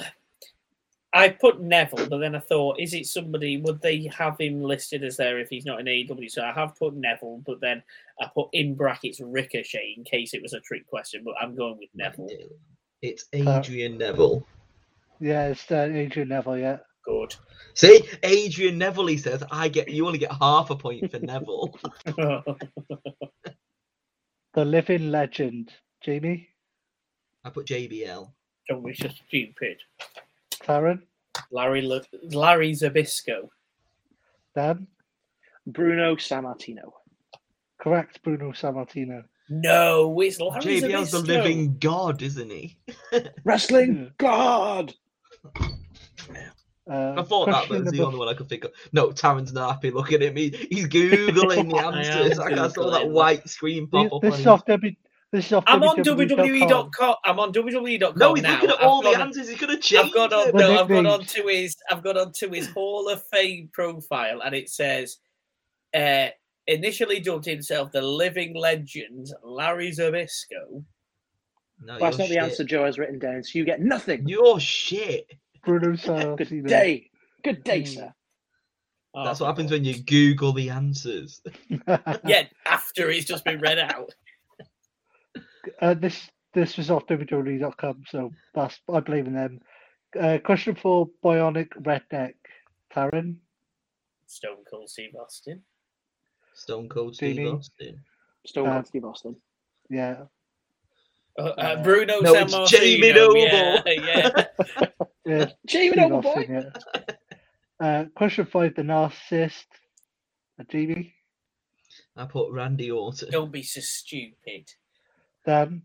I put Neville, but then I thought, is it somebody? Would they have him listed as there if he's not in AEW? So I have put Neville, but then I put in brackets Ricochet in case it was a trick question. But I'm going with Neville. It's Adrian Neville. Yeah, it's uh, Adrian Neville. Yeah. Good. See, Adrian Neville. He says, "I get you only get half a point for Neville." The living legend. Jamie, I put JBL. Don't be so stupid. Taryn, Larry L- Larry Zbyszko. Dan. Bruno Sammartino. Correct, Bruno Sammartino. No, it's Larry JBL's the Zbyszko. living god, isn't he? Wrestling God. Uh, I thought that was the only one I could think of. No, Taryn's not happy looking at me. He's googling the answers. I, I saw that white screen pop up. This on is his- off W. This is off I'm on WWE.com. WWE.com. I'm on WWE.com No, he's now. looking at I've all the gone- answers. He's gonna change I've got on them. The no, I've got on to his I've got onto his Hall of Fame profile, and it says, uh, initially dubbed himself the living legend Larry Zbyszko. No, Well, that's you're not the answer Joe has written down, so you get nothing. You're shit. Bruno Good Sammartino. day. Good day, Hmm. sir. That's Oh, what happens when you Google the answers. Yeah, after he's just been read out. Uh, this this was off WWE.com, so that's I believe in them. Uh, question for Bionic Redneck. Taryn, Stone Cold Steve Austin. Stone Cold Steve Jamie? Austin. Stone Uh, Cold Steve Austin. yeah. Uh, uh, Uh, Bruno no, it's Sammartino. Jamie yeah, Noble. yeah. yeah Jamie Steve Noble Austin, boy. yeah. Uh, question five, the narcissist. Uh, Jamie, I put Randy Orton. Don't be so stupid. Dan,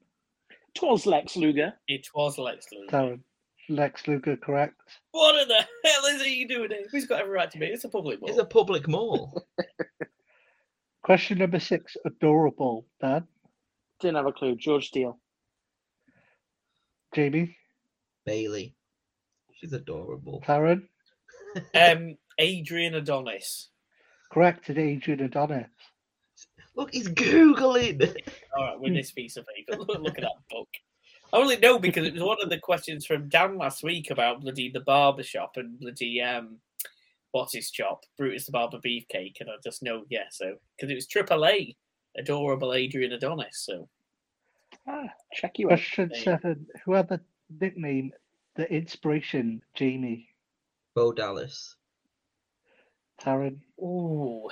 Twas Lex Luger. It was Lex Luger. Taryn, Lex Luger, correct. What in the hell is he doing here? He's got every right to be. It's a public mall. It's a public mall. Question number six, adorable. Dan, Didn't have a clue. George Steele. Jamie, Bayley. She's adorable. Taryn, Um, Adrian Adonis. correct. It's Adrian Adonis. Look, he's googling. All right, with this piece of paper. Look, look at that book. I only know because it was one of the questions from Dan last week about bloody the barber shop and bloody um, what's his shop, Brutus the Barber Beefcake, and I just know, yeah. So because it was Triple A, adorable Adrian Adonis. So Ah, check you out. Question There you seven, who had the nickname the inspiration? Jamie, Bo Dallas. Taryn, ooh,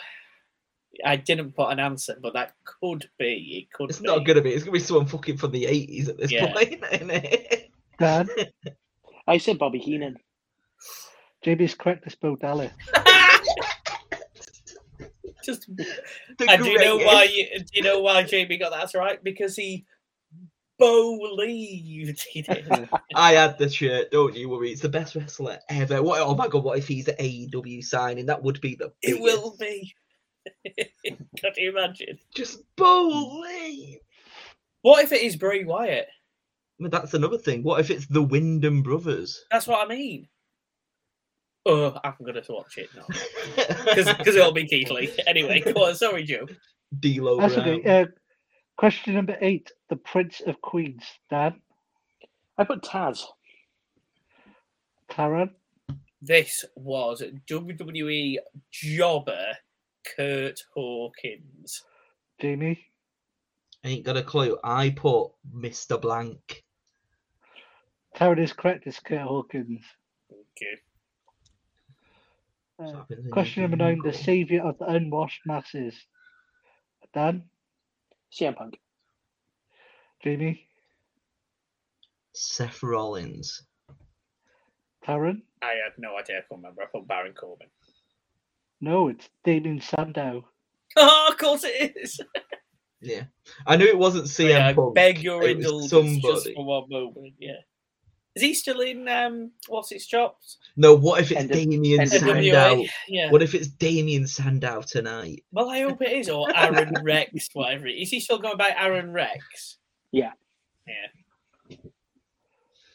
I didn't put an answer, but that could be. It could. Be. It's be. not gonna be. It's gonna be someone fucking from the eighties at this Yeah. point, isn't it? Dan, I said Bobby Heenan. Jamie's correct. It's Bo Dallas. Just The And do you know why? You, do you know why Jamie got that right? Because he believed he did. I had the shirt, don't you worry. It's the best wrestler ever. What? Oh my god! What if he's at AEW signing? That would be the. it will be. Can you imagine? Just believe. What if it is Bray Wyatt? I mean, that's another thing. What if it's the Wyndham brothers? That's what I mean. Oh, I'm gonna watch it now because it'll be Keith Lee. Anyway, go on. Sorry, Joe. D'Lo That's Brown. okay. Uh, question number eight, the Prince of Queens. Dan, I put Taz. Taryn, This was WWE jobber Curt Hawkins. Jamie, Ain't got a clue. I put Mr. Blank. Taryn is correct. It's Curt Hawkins. Okay. What Uh, happens when you question number nine, the savior of the unwashed masses. Dan, CM Punk. Jamie, Seth Rollins. Taryn. I had no idea. I can't remember. I put Baron Corbin. No, it's Damien Sandow. Oh, of course it is. Yeah, I knew it wasn't CM Yeah, I beg your it was indulgence just for one moment. Yeah. Is he still in um what's its chops? No, what if it's NW- Damien NWA. Sandow? Yeah. What if it's Damien Sandow tonight? Well, I hope it is, or Aaron Rex, whatever. it- Is he still going by Aron Rex? Yeah. Yeah.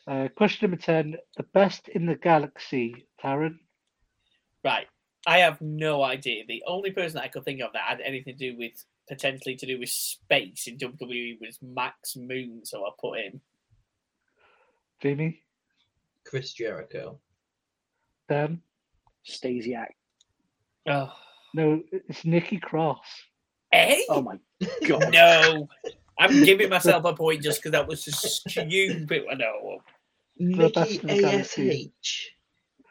Uh, question number 10. The best in the galaxy, Taryn? Right. I have no idea. The only person I could think of that had anything to do with potentially to do with space in WWE was Max Moon, so I put him. Jamie? Chris Jericho. Dan? Stasiak. Oh, No, it's Nikki Cross. eh? Oh my god. No. I'm giving myself a point just because that was just stupid. I know. The Nikki in the galaxy. ASH.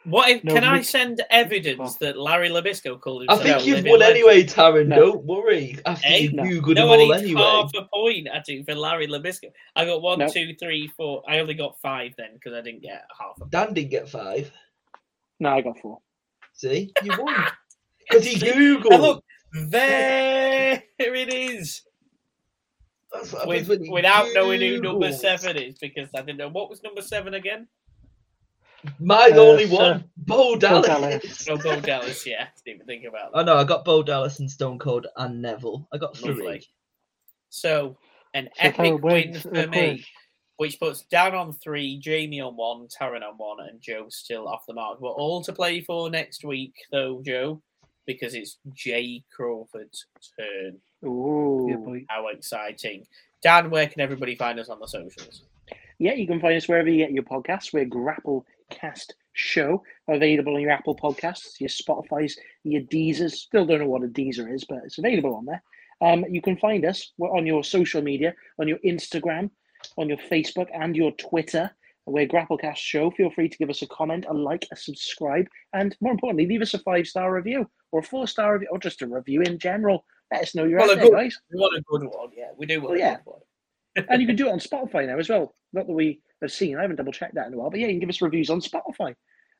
What if, No, can I send evidence that Larry Zbyszko called I himself? think you've won legend? anyway, Taryn. No. Don't worry. After eh? Hey, you no. googled No, all anyway. half a point. I do for Larry Zbyszko. I got one, Nope. two, three, four. I only got five then because I didn't get half a Dan didn't get five. No, I got four. See, you won because he See? googled. And look, there it is. That's what With, happens when you without knowing who number seven is because I didn't know what was number seven again. Mine's Uh, only so- one. Bo Bo Dallas. No, Bo Dallas. Yeah, didn't even think about that. Oh no, I got Bo Dallas and Stone Cold and Neville. I got three. Lovely. So an So epic Taryn win for me. quiz. which puts Dan on three, Jamie on one, Taryn on one, and Joe still off the mark. We're all to play for next week, though, Joe, because it's Jay Crawford's turn. Ooh. How exciting. Dan, where can everybody find us on the socials? Yeah, you can find us wherever you get your podcasts. We're Grapple Cast Show, available on your Apple Podcasts, your Spotify's, your Deezers. Still don't know what a Deezer is, but it's available on there. Um, you can find us we're on your social media, on your Instagram, on your Facebook, and your Twitter. We're Grapplecast Show. Feel free to give us a comment, a like, a subscribe, and more importantly, leave us a five star review or a four star review, or just a review in general. Let us know you're Well, out a there, good- guys. We want a good one, yeah. We do want Well, yeah. and you can do it on Spotify now as well. Not that we have seen. I haven't double checked that in a while, but yeah, you can give us reviews on Spotify.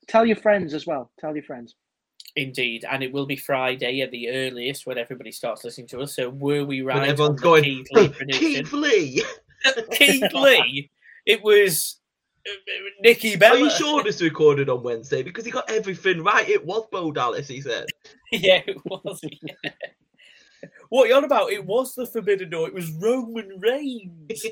Tell your friends as well. Tell your friends. Indeed, and it will be Friday at the earliest when everybody starts listening to us. So were we When right? everyone's going, Keith Lee prediction? Keith Lee. Keith Lee. It was uh, Nikki Bella. Are you sure this recorded on Wednesday? Because he got everything right. It was Bo Dallas, he said. yeah, it was. yeah. What are you on about? It was the Forbidden Door. It was Roman Reigns.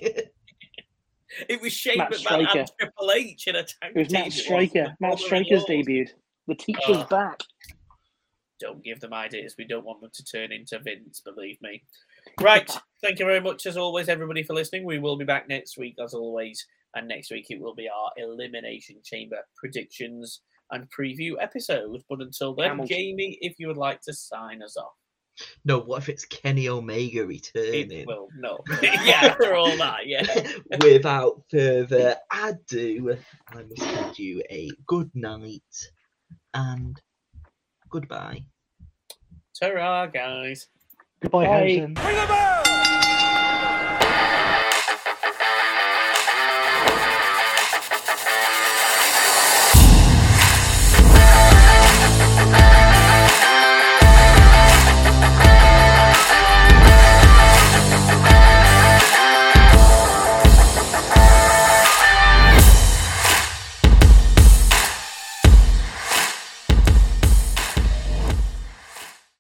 It was Shane Matt McMahon and Triple H in a tag It was. Matt Striker. Matt Striker's debuted. The teacher's back. Don't give them ideas. We don't want them to turn into Vince, believe me. Right. Thank you very much, as always, everybody, for listening. We will be back next week, as always. And next week, it will be our Elimination Chamber predictions and preview episode. But until then, Camels. Jamie, if you would like to sign us off, no, what if it's Kenny Omega returning? it returning? will. No. yeah, after all that, yeah. Without further ado, I must bid you a good night and goodbye. Ta guys. Goodbye, Bye. Harrison.